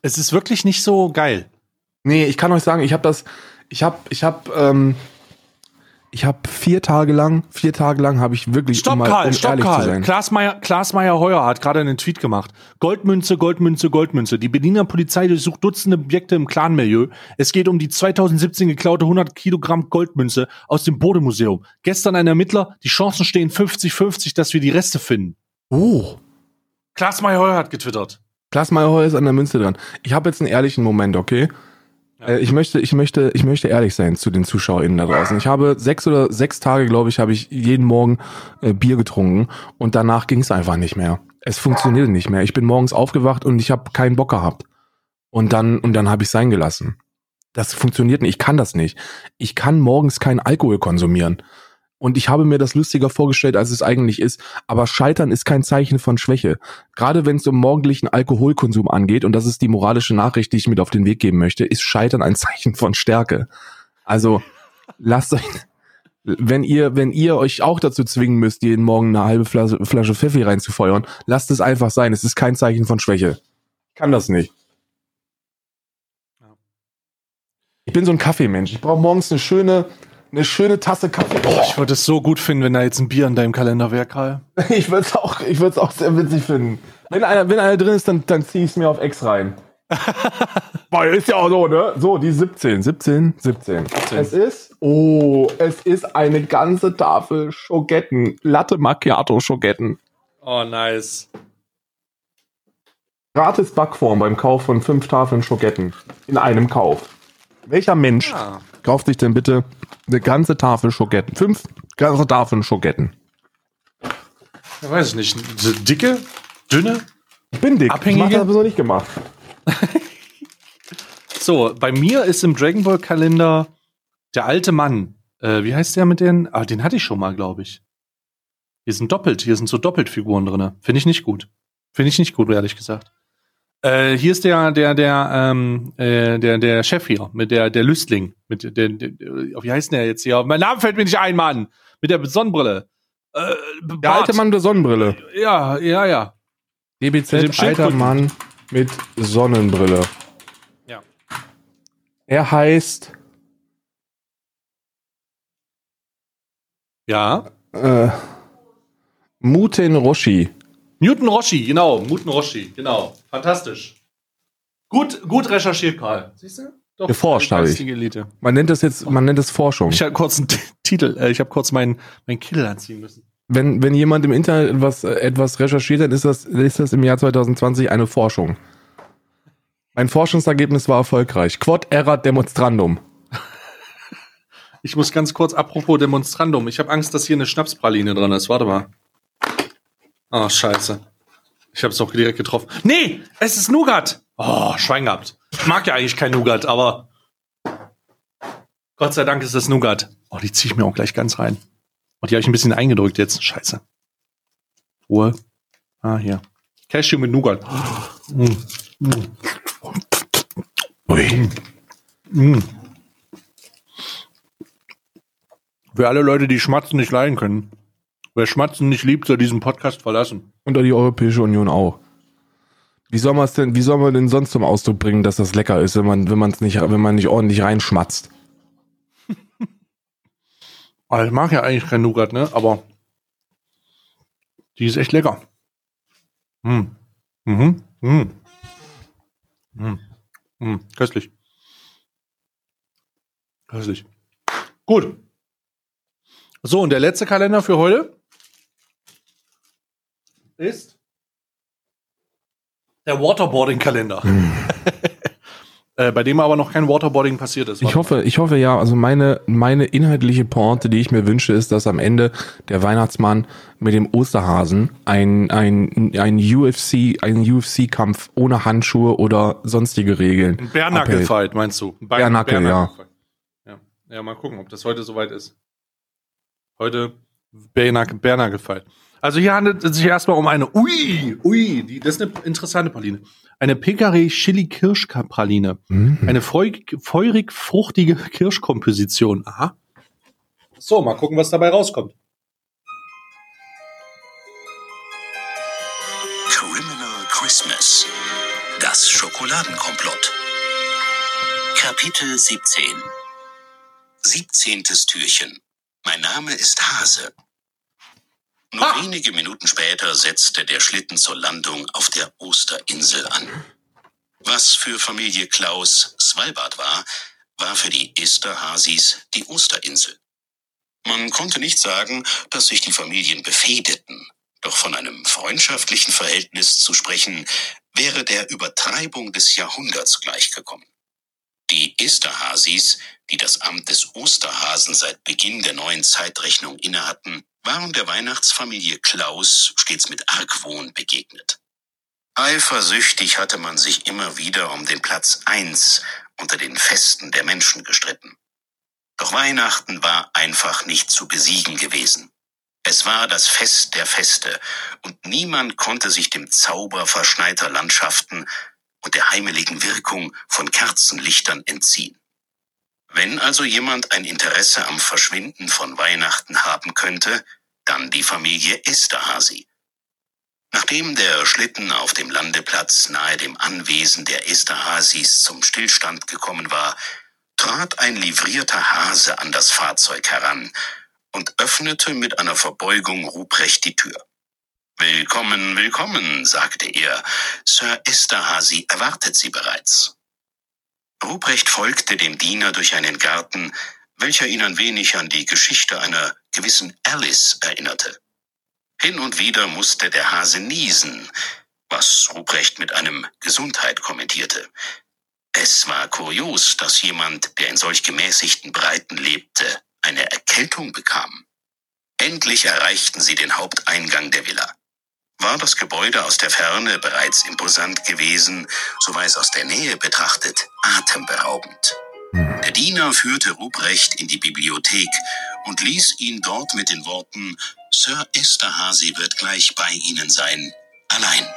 Es ist wirklich nicht so geil. Nee, ich kann euch sagen, ich habe das, ich habe, ich habe, ähm, ich habe vier Tage lang, vier Tage lang habe ich wirklich, Stopp, um mal- Karl, um stopp, ehrlich zu Karl. sein. Klaas Meyer, Klaas Meyer Heuer hat gerade einen Tweet gemacht. Goldmünze, Goldmünze, Goldmünze. Die Berliner Polizei durchsucht Dutzende Objekte im Clan-Milieu. Es geht um die 2017 geklaute 100 Kilogramm Goldmünze aus dem Bode-Museum. Gestern ein Ermittler. Die Chancen stehen 50-50, dass wir die Reste finden. Oh, Klaas Meyer Heuer hat getwittert. Klaas Meyerheuer ist an der Münze dran. Ich habe jetzt einen ehrlichen Moment, okay? Äh, Ich möchte, ich möchte, ich möchte ehrlich sein zu den ZuschauerInnen da draußen. Ich habe sechs oder sechs Tage, glaube ich, habe ich jeden Morgen äh, Bier getrunken und danach ging es einfach nicht mehr. Es funktionierte nicht mehr. Ich bin morgens aufgewacht und ich habe keinen Bock gehabt. Und dann, und dann habe ich sein gelassen. Das funktioniert nicht. Ich kann das nicht. Ich kann morgens keinen Alkohol konsumieren. Und ich habe mir das lustiger vorgestellt, als es eigentlich ist. Aber Scheitern ist kein Zeichen von Schwäche. Gerade wenn es um morgendlichen Alkoholkonsum angeht, und das ist die moralische Nachricht, die ich mit auf den Weg geben möchte, ist Scheitern ein Zeichen von Stärke. Also lasst euch, wenn ihr, wenn ihr euch auch dazu zwingen müsst, jeden Morgen eine halbe Flasche, Flasche Pfeffi reinzufeuern, lasst es einfach sein. Es ist kein Zeichen von Schwäche. Ich kann das nicht. Ich bin so ein Kaffeemensch. Ich brauche morgens eine schöne, eine schöne Tasse Kaffee. Oh, Ich würde es so gut finden, wenn da jetzt ein Bier in deinem Kalender wäre, Karl. Ich würde es auch, ich würde es auch sehr witzig finden. Wenn einer, wenn einer drin ist, dann, dann ziehe ich es mir auf X rein. Weil ist ja auch so, ne? So, die 17, 17, 17. Es ist, oh, es ist eine ganze Tafel Schogetten. Latte Macchiato Schogetten. Oh, nice. Gratis Backform beim Kauf von fünf Tafeln Schogetten. In einem Kauf. Welcher Mensch Ja. kauft sich denn bitte eine ganze Tafel Schogetten? Fünf ganze Tafeln Schogetten. Ja, weiß ich nicht. So Dicke? Dünne? Ich bin dick. Abhängige? Ich hab das aber so nicht gemacht. So, bei mir ist im Dragon Ball Kalender der alte Mann. Äh, wie heißt der mit den? Ah, den hatte ich schon mal, glaube ich. Hier sind doppelt, hier sind so Doppeltfiguren drin. Finde ich nicht gut. Finde ich nicht gut, ehrlich gesagt. Äh, hier ist der, der, der, ähm, äh, der, der Chef hier, mit der, der Lüstling, mit der, der, der wie heißt der jetzt hier? Mein Name fällt mir nicht ein, Mann. Mit der Sonnenbrille. Äh, Der Bart. alte Mann mit der Sonnenbrille. Ja, ja, ja. Mit dem DBZ, alter. Mann mit Sonnenbrille. Ja. Er heißt Ja. äh, Muten Roshi. Newton Roshi, genau. Newton Roshi, genau. Fantastisch. Gut, gut recherchiert, Karl. Siehst du? Doch, Geforscht habe ich. geistige Elite. Man nennt das jetzt, man nennt es Forschung. Ich habe kurz einen Titel, äh, ich habe kurz meinen mein Kittel anziehen müssen. Wenn, wenn jemand im Internet etwas, äh, etwas recherchiert, dann ist das, ist das im Jahr 2020 eine Forschung. Mein Forschungsergebnis war erfolgreich. Quod erat demonstrandum. Ich muss ganz kurz, apropos Demonstrandum, ich habe Angst, dass hier eine Schnapspraline drin ist. Warte mal. Oh, scheiße. Ich habe es doch direkt getroffen. Nee, es ist Nougat. Oh, Schwein gehabt. Ich mag ja eigentlich kein Nougat, aber Gott sei Dank ist das Nougat. Oh, die ziehe ich mir auch gleich ganz rein. Und die habe ich ein bisschen eingedrückt jetzt. Scheiße. Ruhe. Ah, hier. Cashew mit Nougat. Mm. Mm. Ui. Mm. Für alle Leute, die Schmatzen nicht leiden können. Wer Schmatzen nicht liebt, soll diesen Podcast verlassen. Und die Europäische Union auch. Wie soll man es denn, wie soll man denn sonst zum Ausdruck bringen, dass das lecker ist, wenn man, wenn man es nicht, wenn man nicht ordentlich reinschmatzt? Aber ich mag ja eigentlich kein Nougat, ne? Aber die ist echt lecker. Mm. Mhm. Mm. Mm. Mm. Köstlich. Köstlich. Gut. So, und der letzte Kalender für heute ist der Waterboarding-Kalender. äh, bei dem aber noch kein Waterboarding passiert ist. Ich hoffe, ich hoffe ja, also meine, meine inhaltliche Pointe, die ich mir wünsche, ist, dass am Ende der Weihnachtsmann mit dem Osterhasen ein, ein, ein UFC, ein UFC-Kampf ohne Handschuhe oder sonstige Regeln. Ein Bärnackel-Fight, meinst du? Ein Bärnackel, Bärnackel-Fight. ja. Ja, mal gucken, ob das heute soweit ist. Heute Bärnackel- Bärnackel-Fight. Also hier handelt es sich erstmal um eine, ui, ui, die, das ist eine interessante Praline. Eine Pekare Chili Kirschpraline. Mhm. Eine feug- feurig fruchtige Kirschkomposition. Aha. So, mal gucken, was dabei rauskommt. Criminal Christmas. Das Schokoladenkomplott. Kapitel 17. 17. Türchen. Mein Name ist Hase. Nur Ha! wenige Minuten später setzte der Schlitten zur Landung auf der Osterinsel an. Was für Familie Klaus Svalbard war, war für die Esterhasis die Osterinsel. Man konnte nicht sagen, dass sich die Familien befehdeten. Doch von einem freundschaftlichen Verhältnis zu sprechen, wäre der Übertreibung des Jahrhunderts gleichgekommen. Die Esterhasis, die das Amt des Osterhasen seit Beginn der neuen Zeitrechnung innehatten, waren der Weihnachtsfamilie Klaus stets mit Argwohn begegnet. Eifersüchtig hatte man sich immer wieder um den Platz eins unter den Festen der Menschen gestritten. Doch Weihnachten war einfach nicht zu besiegen gewesen. Es war das Fest der Feste, und niemand konnte sich dem Zauber verschneiter Landschaften und der heimeligen Wirkung von Kerzenlichtern entziehen. Wenn also jemand ein Interesse am Verschwinden von Weihnachten haben könnte, dann die Familie Esterhazy. Nachdem der Schlitten auf dem Landeplatz nahe dem Anwesen der Esterhazys zum Stillstand gekommen war, trat ein livrierter Hase an das Fahrzeug heran und öffnete mit einer Verbeugung Ruprecht die Tür. Willkommen, willkommen, sagte er. Sir Esterhazy erwartet Sie bereits. Ruprecht folgte dem Diener durch einen Garten, welcher ihn ein wenig an die Geschichte einer gewissen Alice erinnerte. Hin und wieder musste der Hase niesen, was Ruprecht mit einem Gesundheit kommentierte. Es war kurios, dass jemand, der in solch gemäßigten Breiten lebte, eine Erkältung bekam. Endlich erreichten sie den Haupteingang der Villa. War das Gebäude aus der Ferne bereits imposant gewesen, so war es aus der Nähe betrachtet atemberaubend. Der Diener führte Ruprecht in die Bibliothek und ließ ihn dort mit den Worten Sir Esterhazy wird gleich bei Ihnen sein, allein.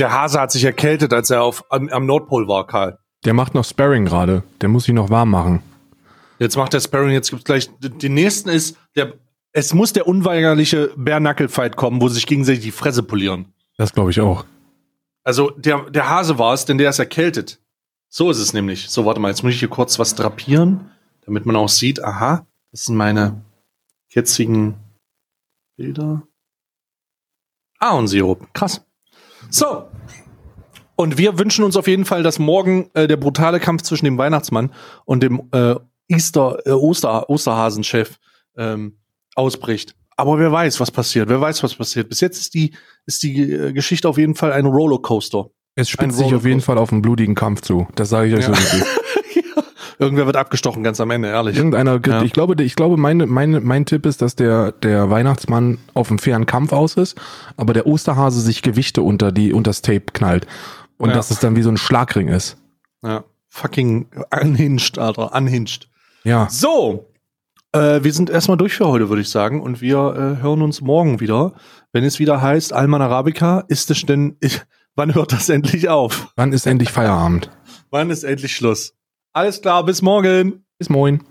Der Hase hat sich erkältet, als er auf, am, am Nordpol war, Karl. Der macht noch Sparring gerade. Der muss sich noch warm machen. Jetzt macht der Sparring, jetzt gibt's gleich, den nächsten ist, der, es muss der unweigerliche Bare-Knuckle-Fight kommen, wo sie sich gegenseitig die Fresse polieren. Das glaube ich auch. Also, der, der Hase war es, denn der ist erkältet. So ist es nämlich. So, warte mal, jetzt muss ich hier kurz was drapieren, damit man auch sieht, aha, das sind meine jetzigen Bilder. Ahornsirup. Krass. So. Und wir wünschen uns auf jeden Fall, dass morgen äh, der brutale Kampf zwischen dem Weihnachtsmann und dem äh, Easter, äh, Oster, Osterhasenchef ähm, ausbricht. Aber wer weiß, was passiert. Wer weiß, was passiert. Bis jetzt ist die, ist die äh, Geschichte auf jeden Fall ein Rollercoaster. Es spitzt sich auf jeden. Fall auf einen blutigen Kampf zu. Das sage ich euch so. Ja. ist. Irgendwer wird abgestochen ganz am Ende, ehrlich. Irgendeiner, Ja. ich glaube, ich glaube, meine, meine, mein Tipp ist, dass der, der Weihnachtsmann auf einen fairen Kampf aus ist, aber der Osterhase sich Gewichte unter die, unters Tape knallt. Und Ja. dass es dann wie so ein Schlagring ist. Ja. Fucking unhinged, Alter. Unhinged. Ja. So. Äh, wir sind erstmal durch für heute, würde ich sagen. Und wir äh, hören uns morgen wieder, wenn es wieder heißt, Alman Arabica, ist es denn, ich, wann hört das endlich auf? Wann ist endlich Feierabend? Wann ist endlich Schluss? Alles klar, bis morgen. Bis moin.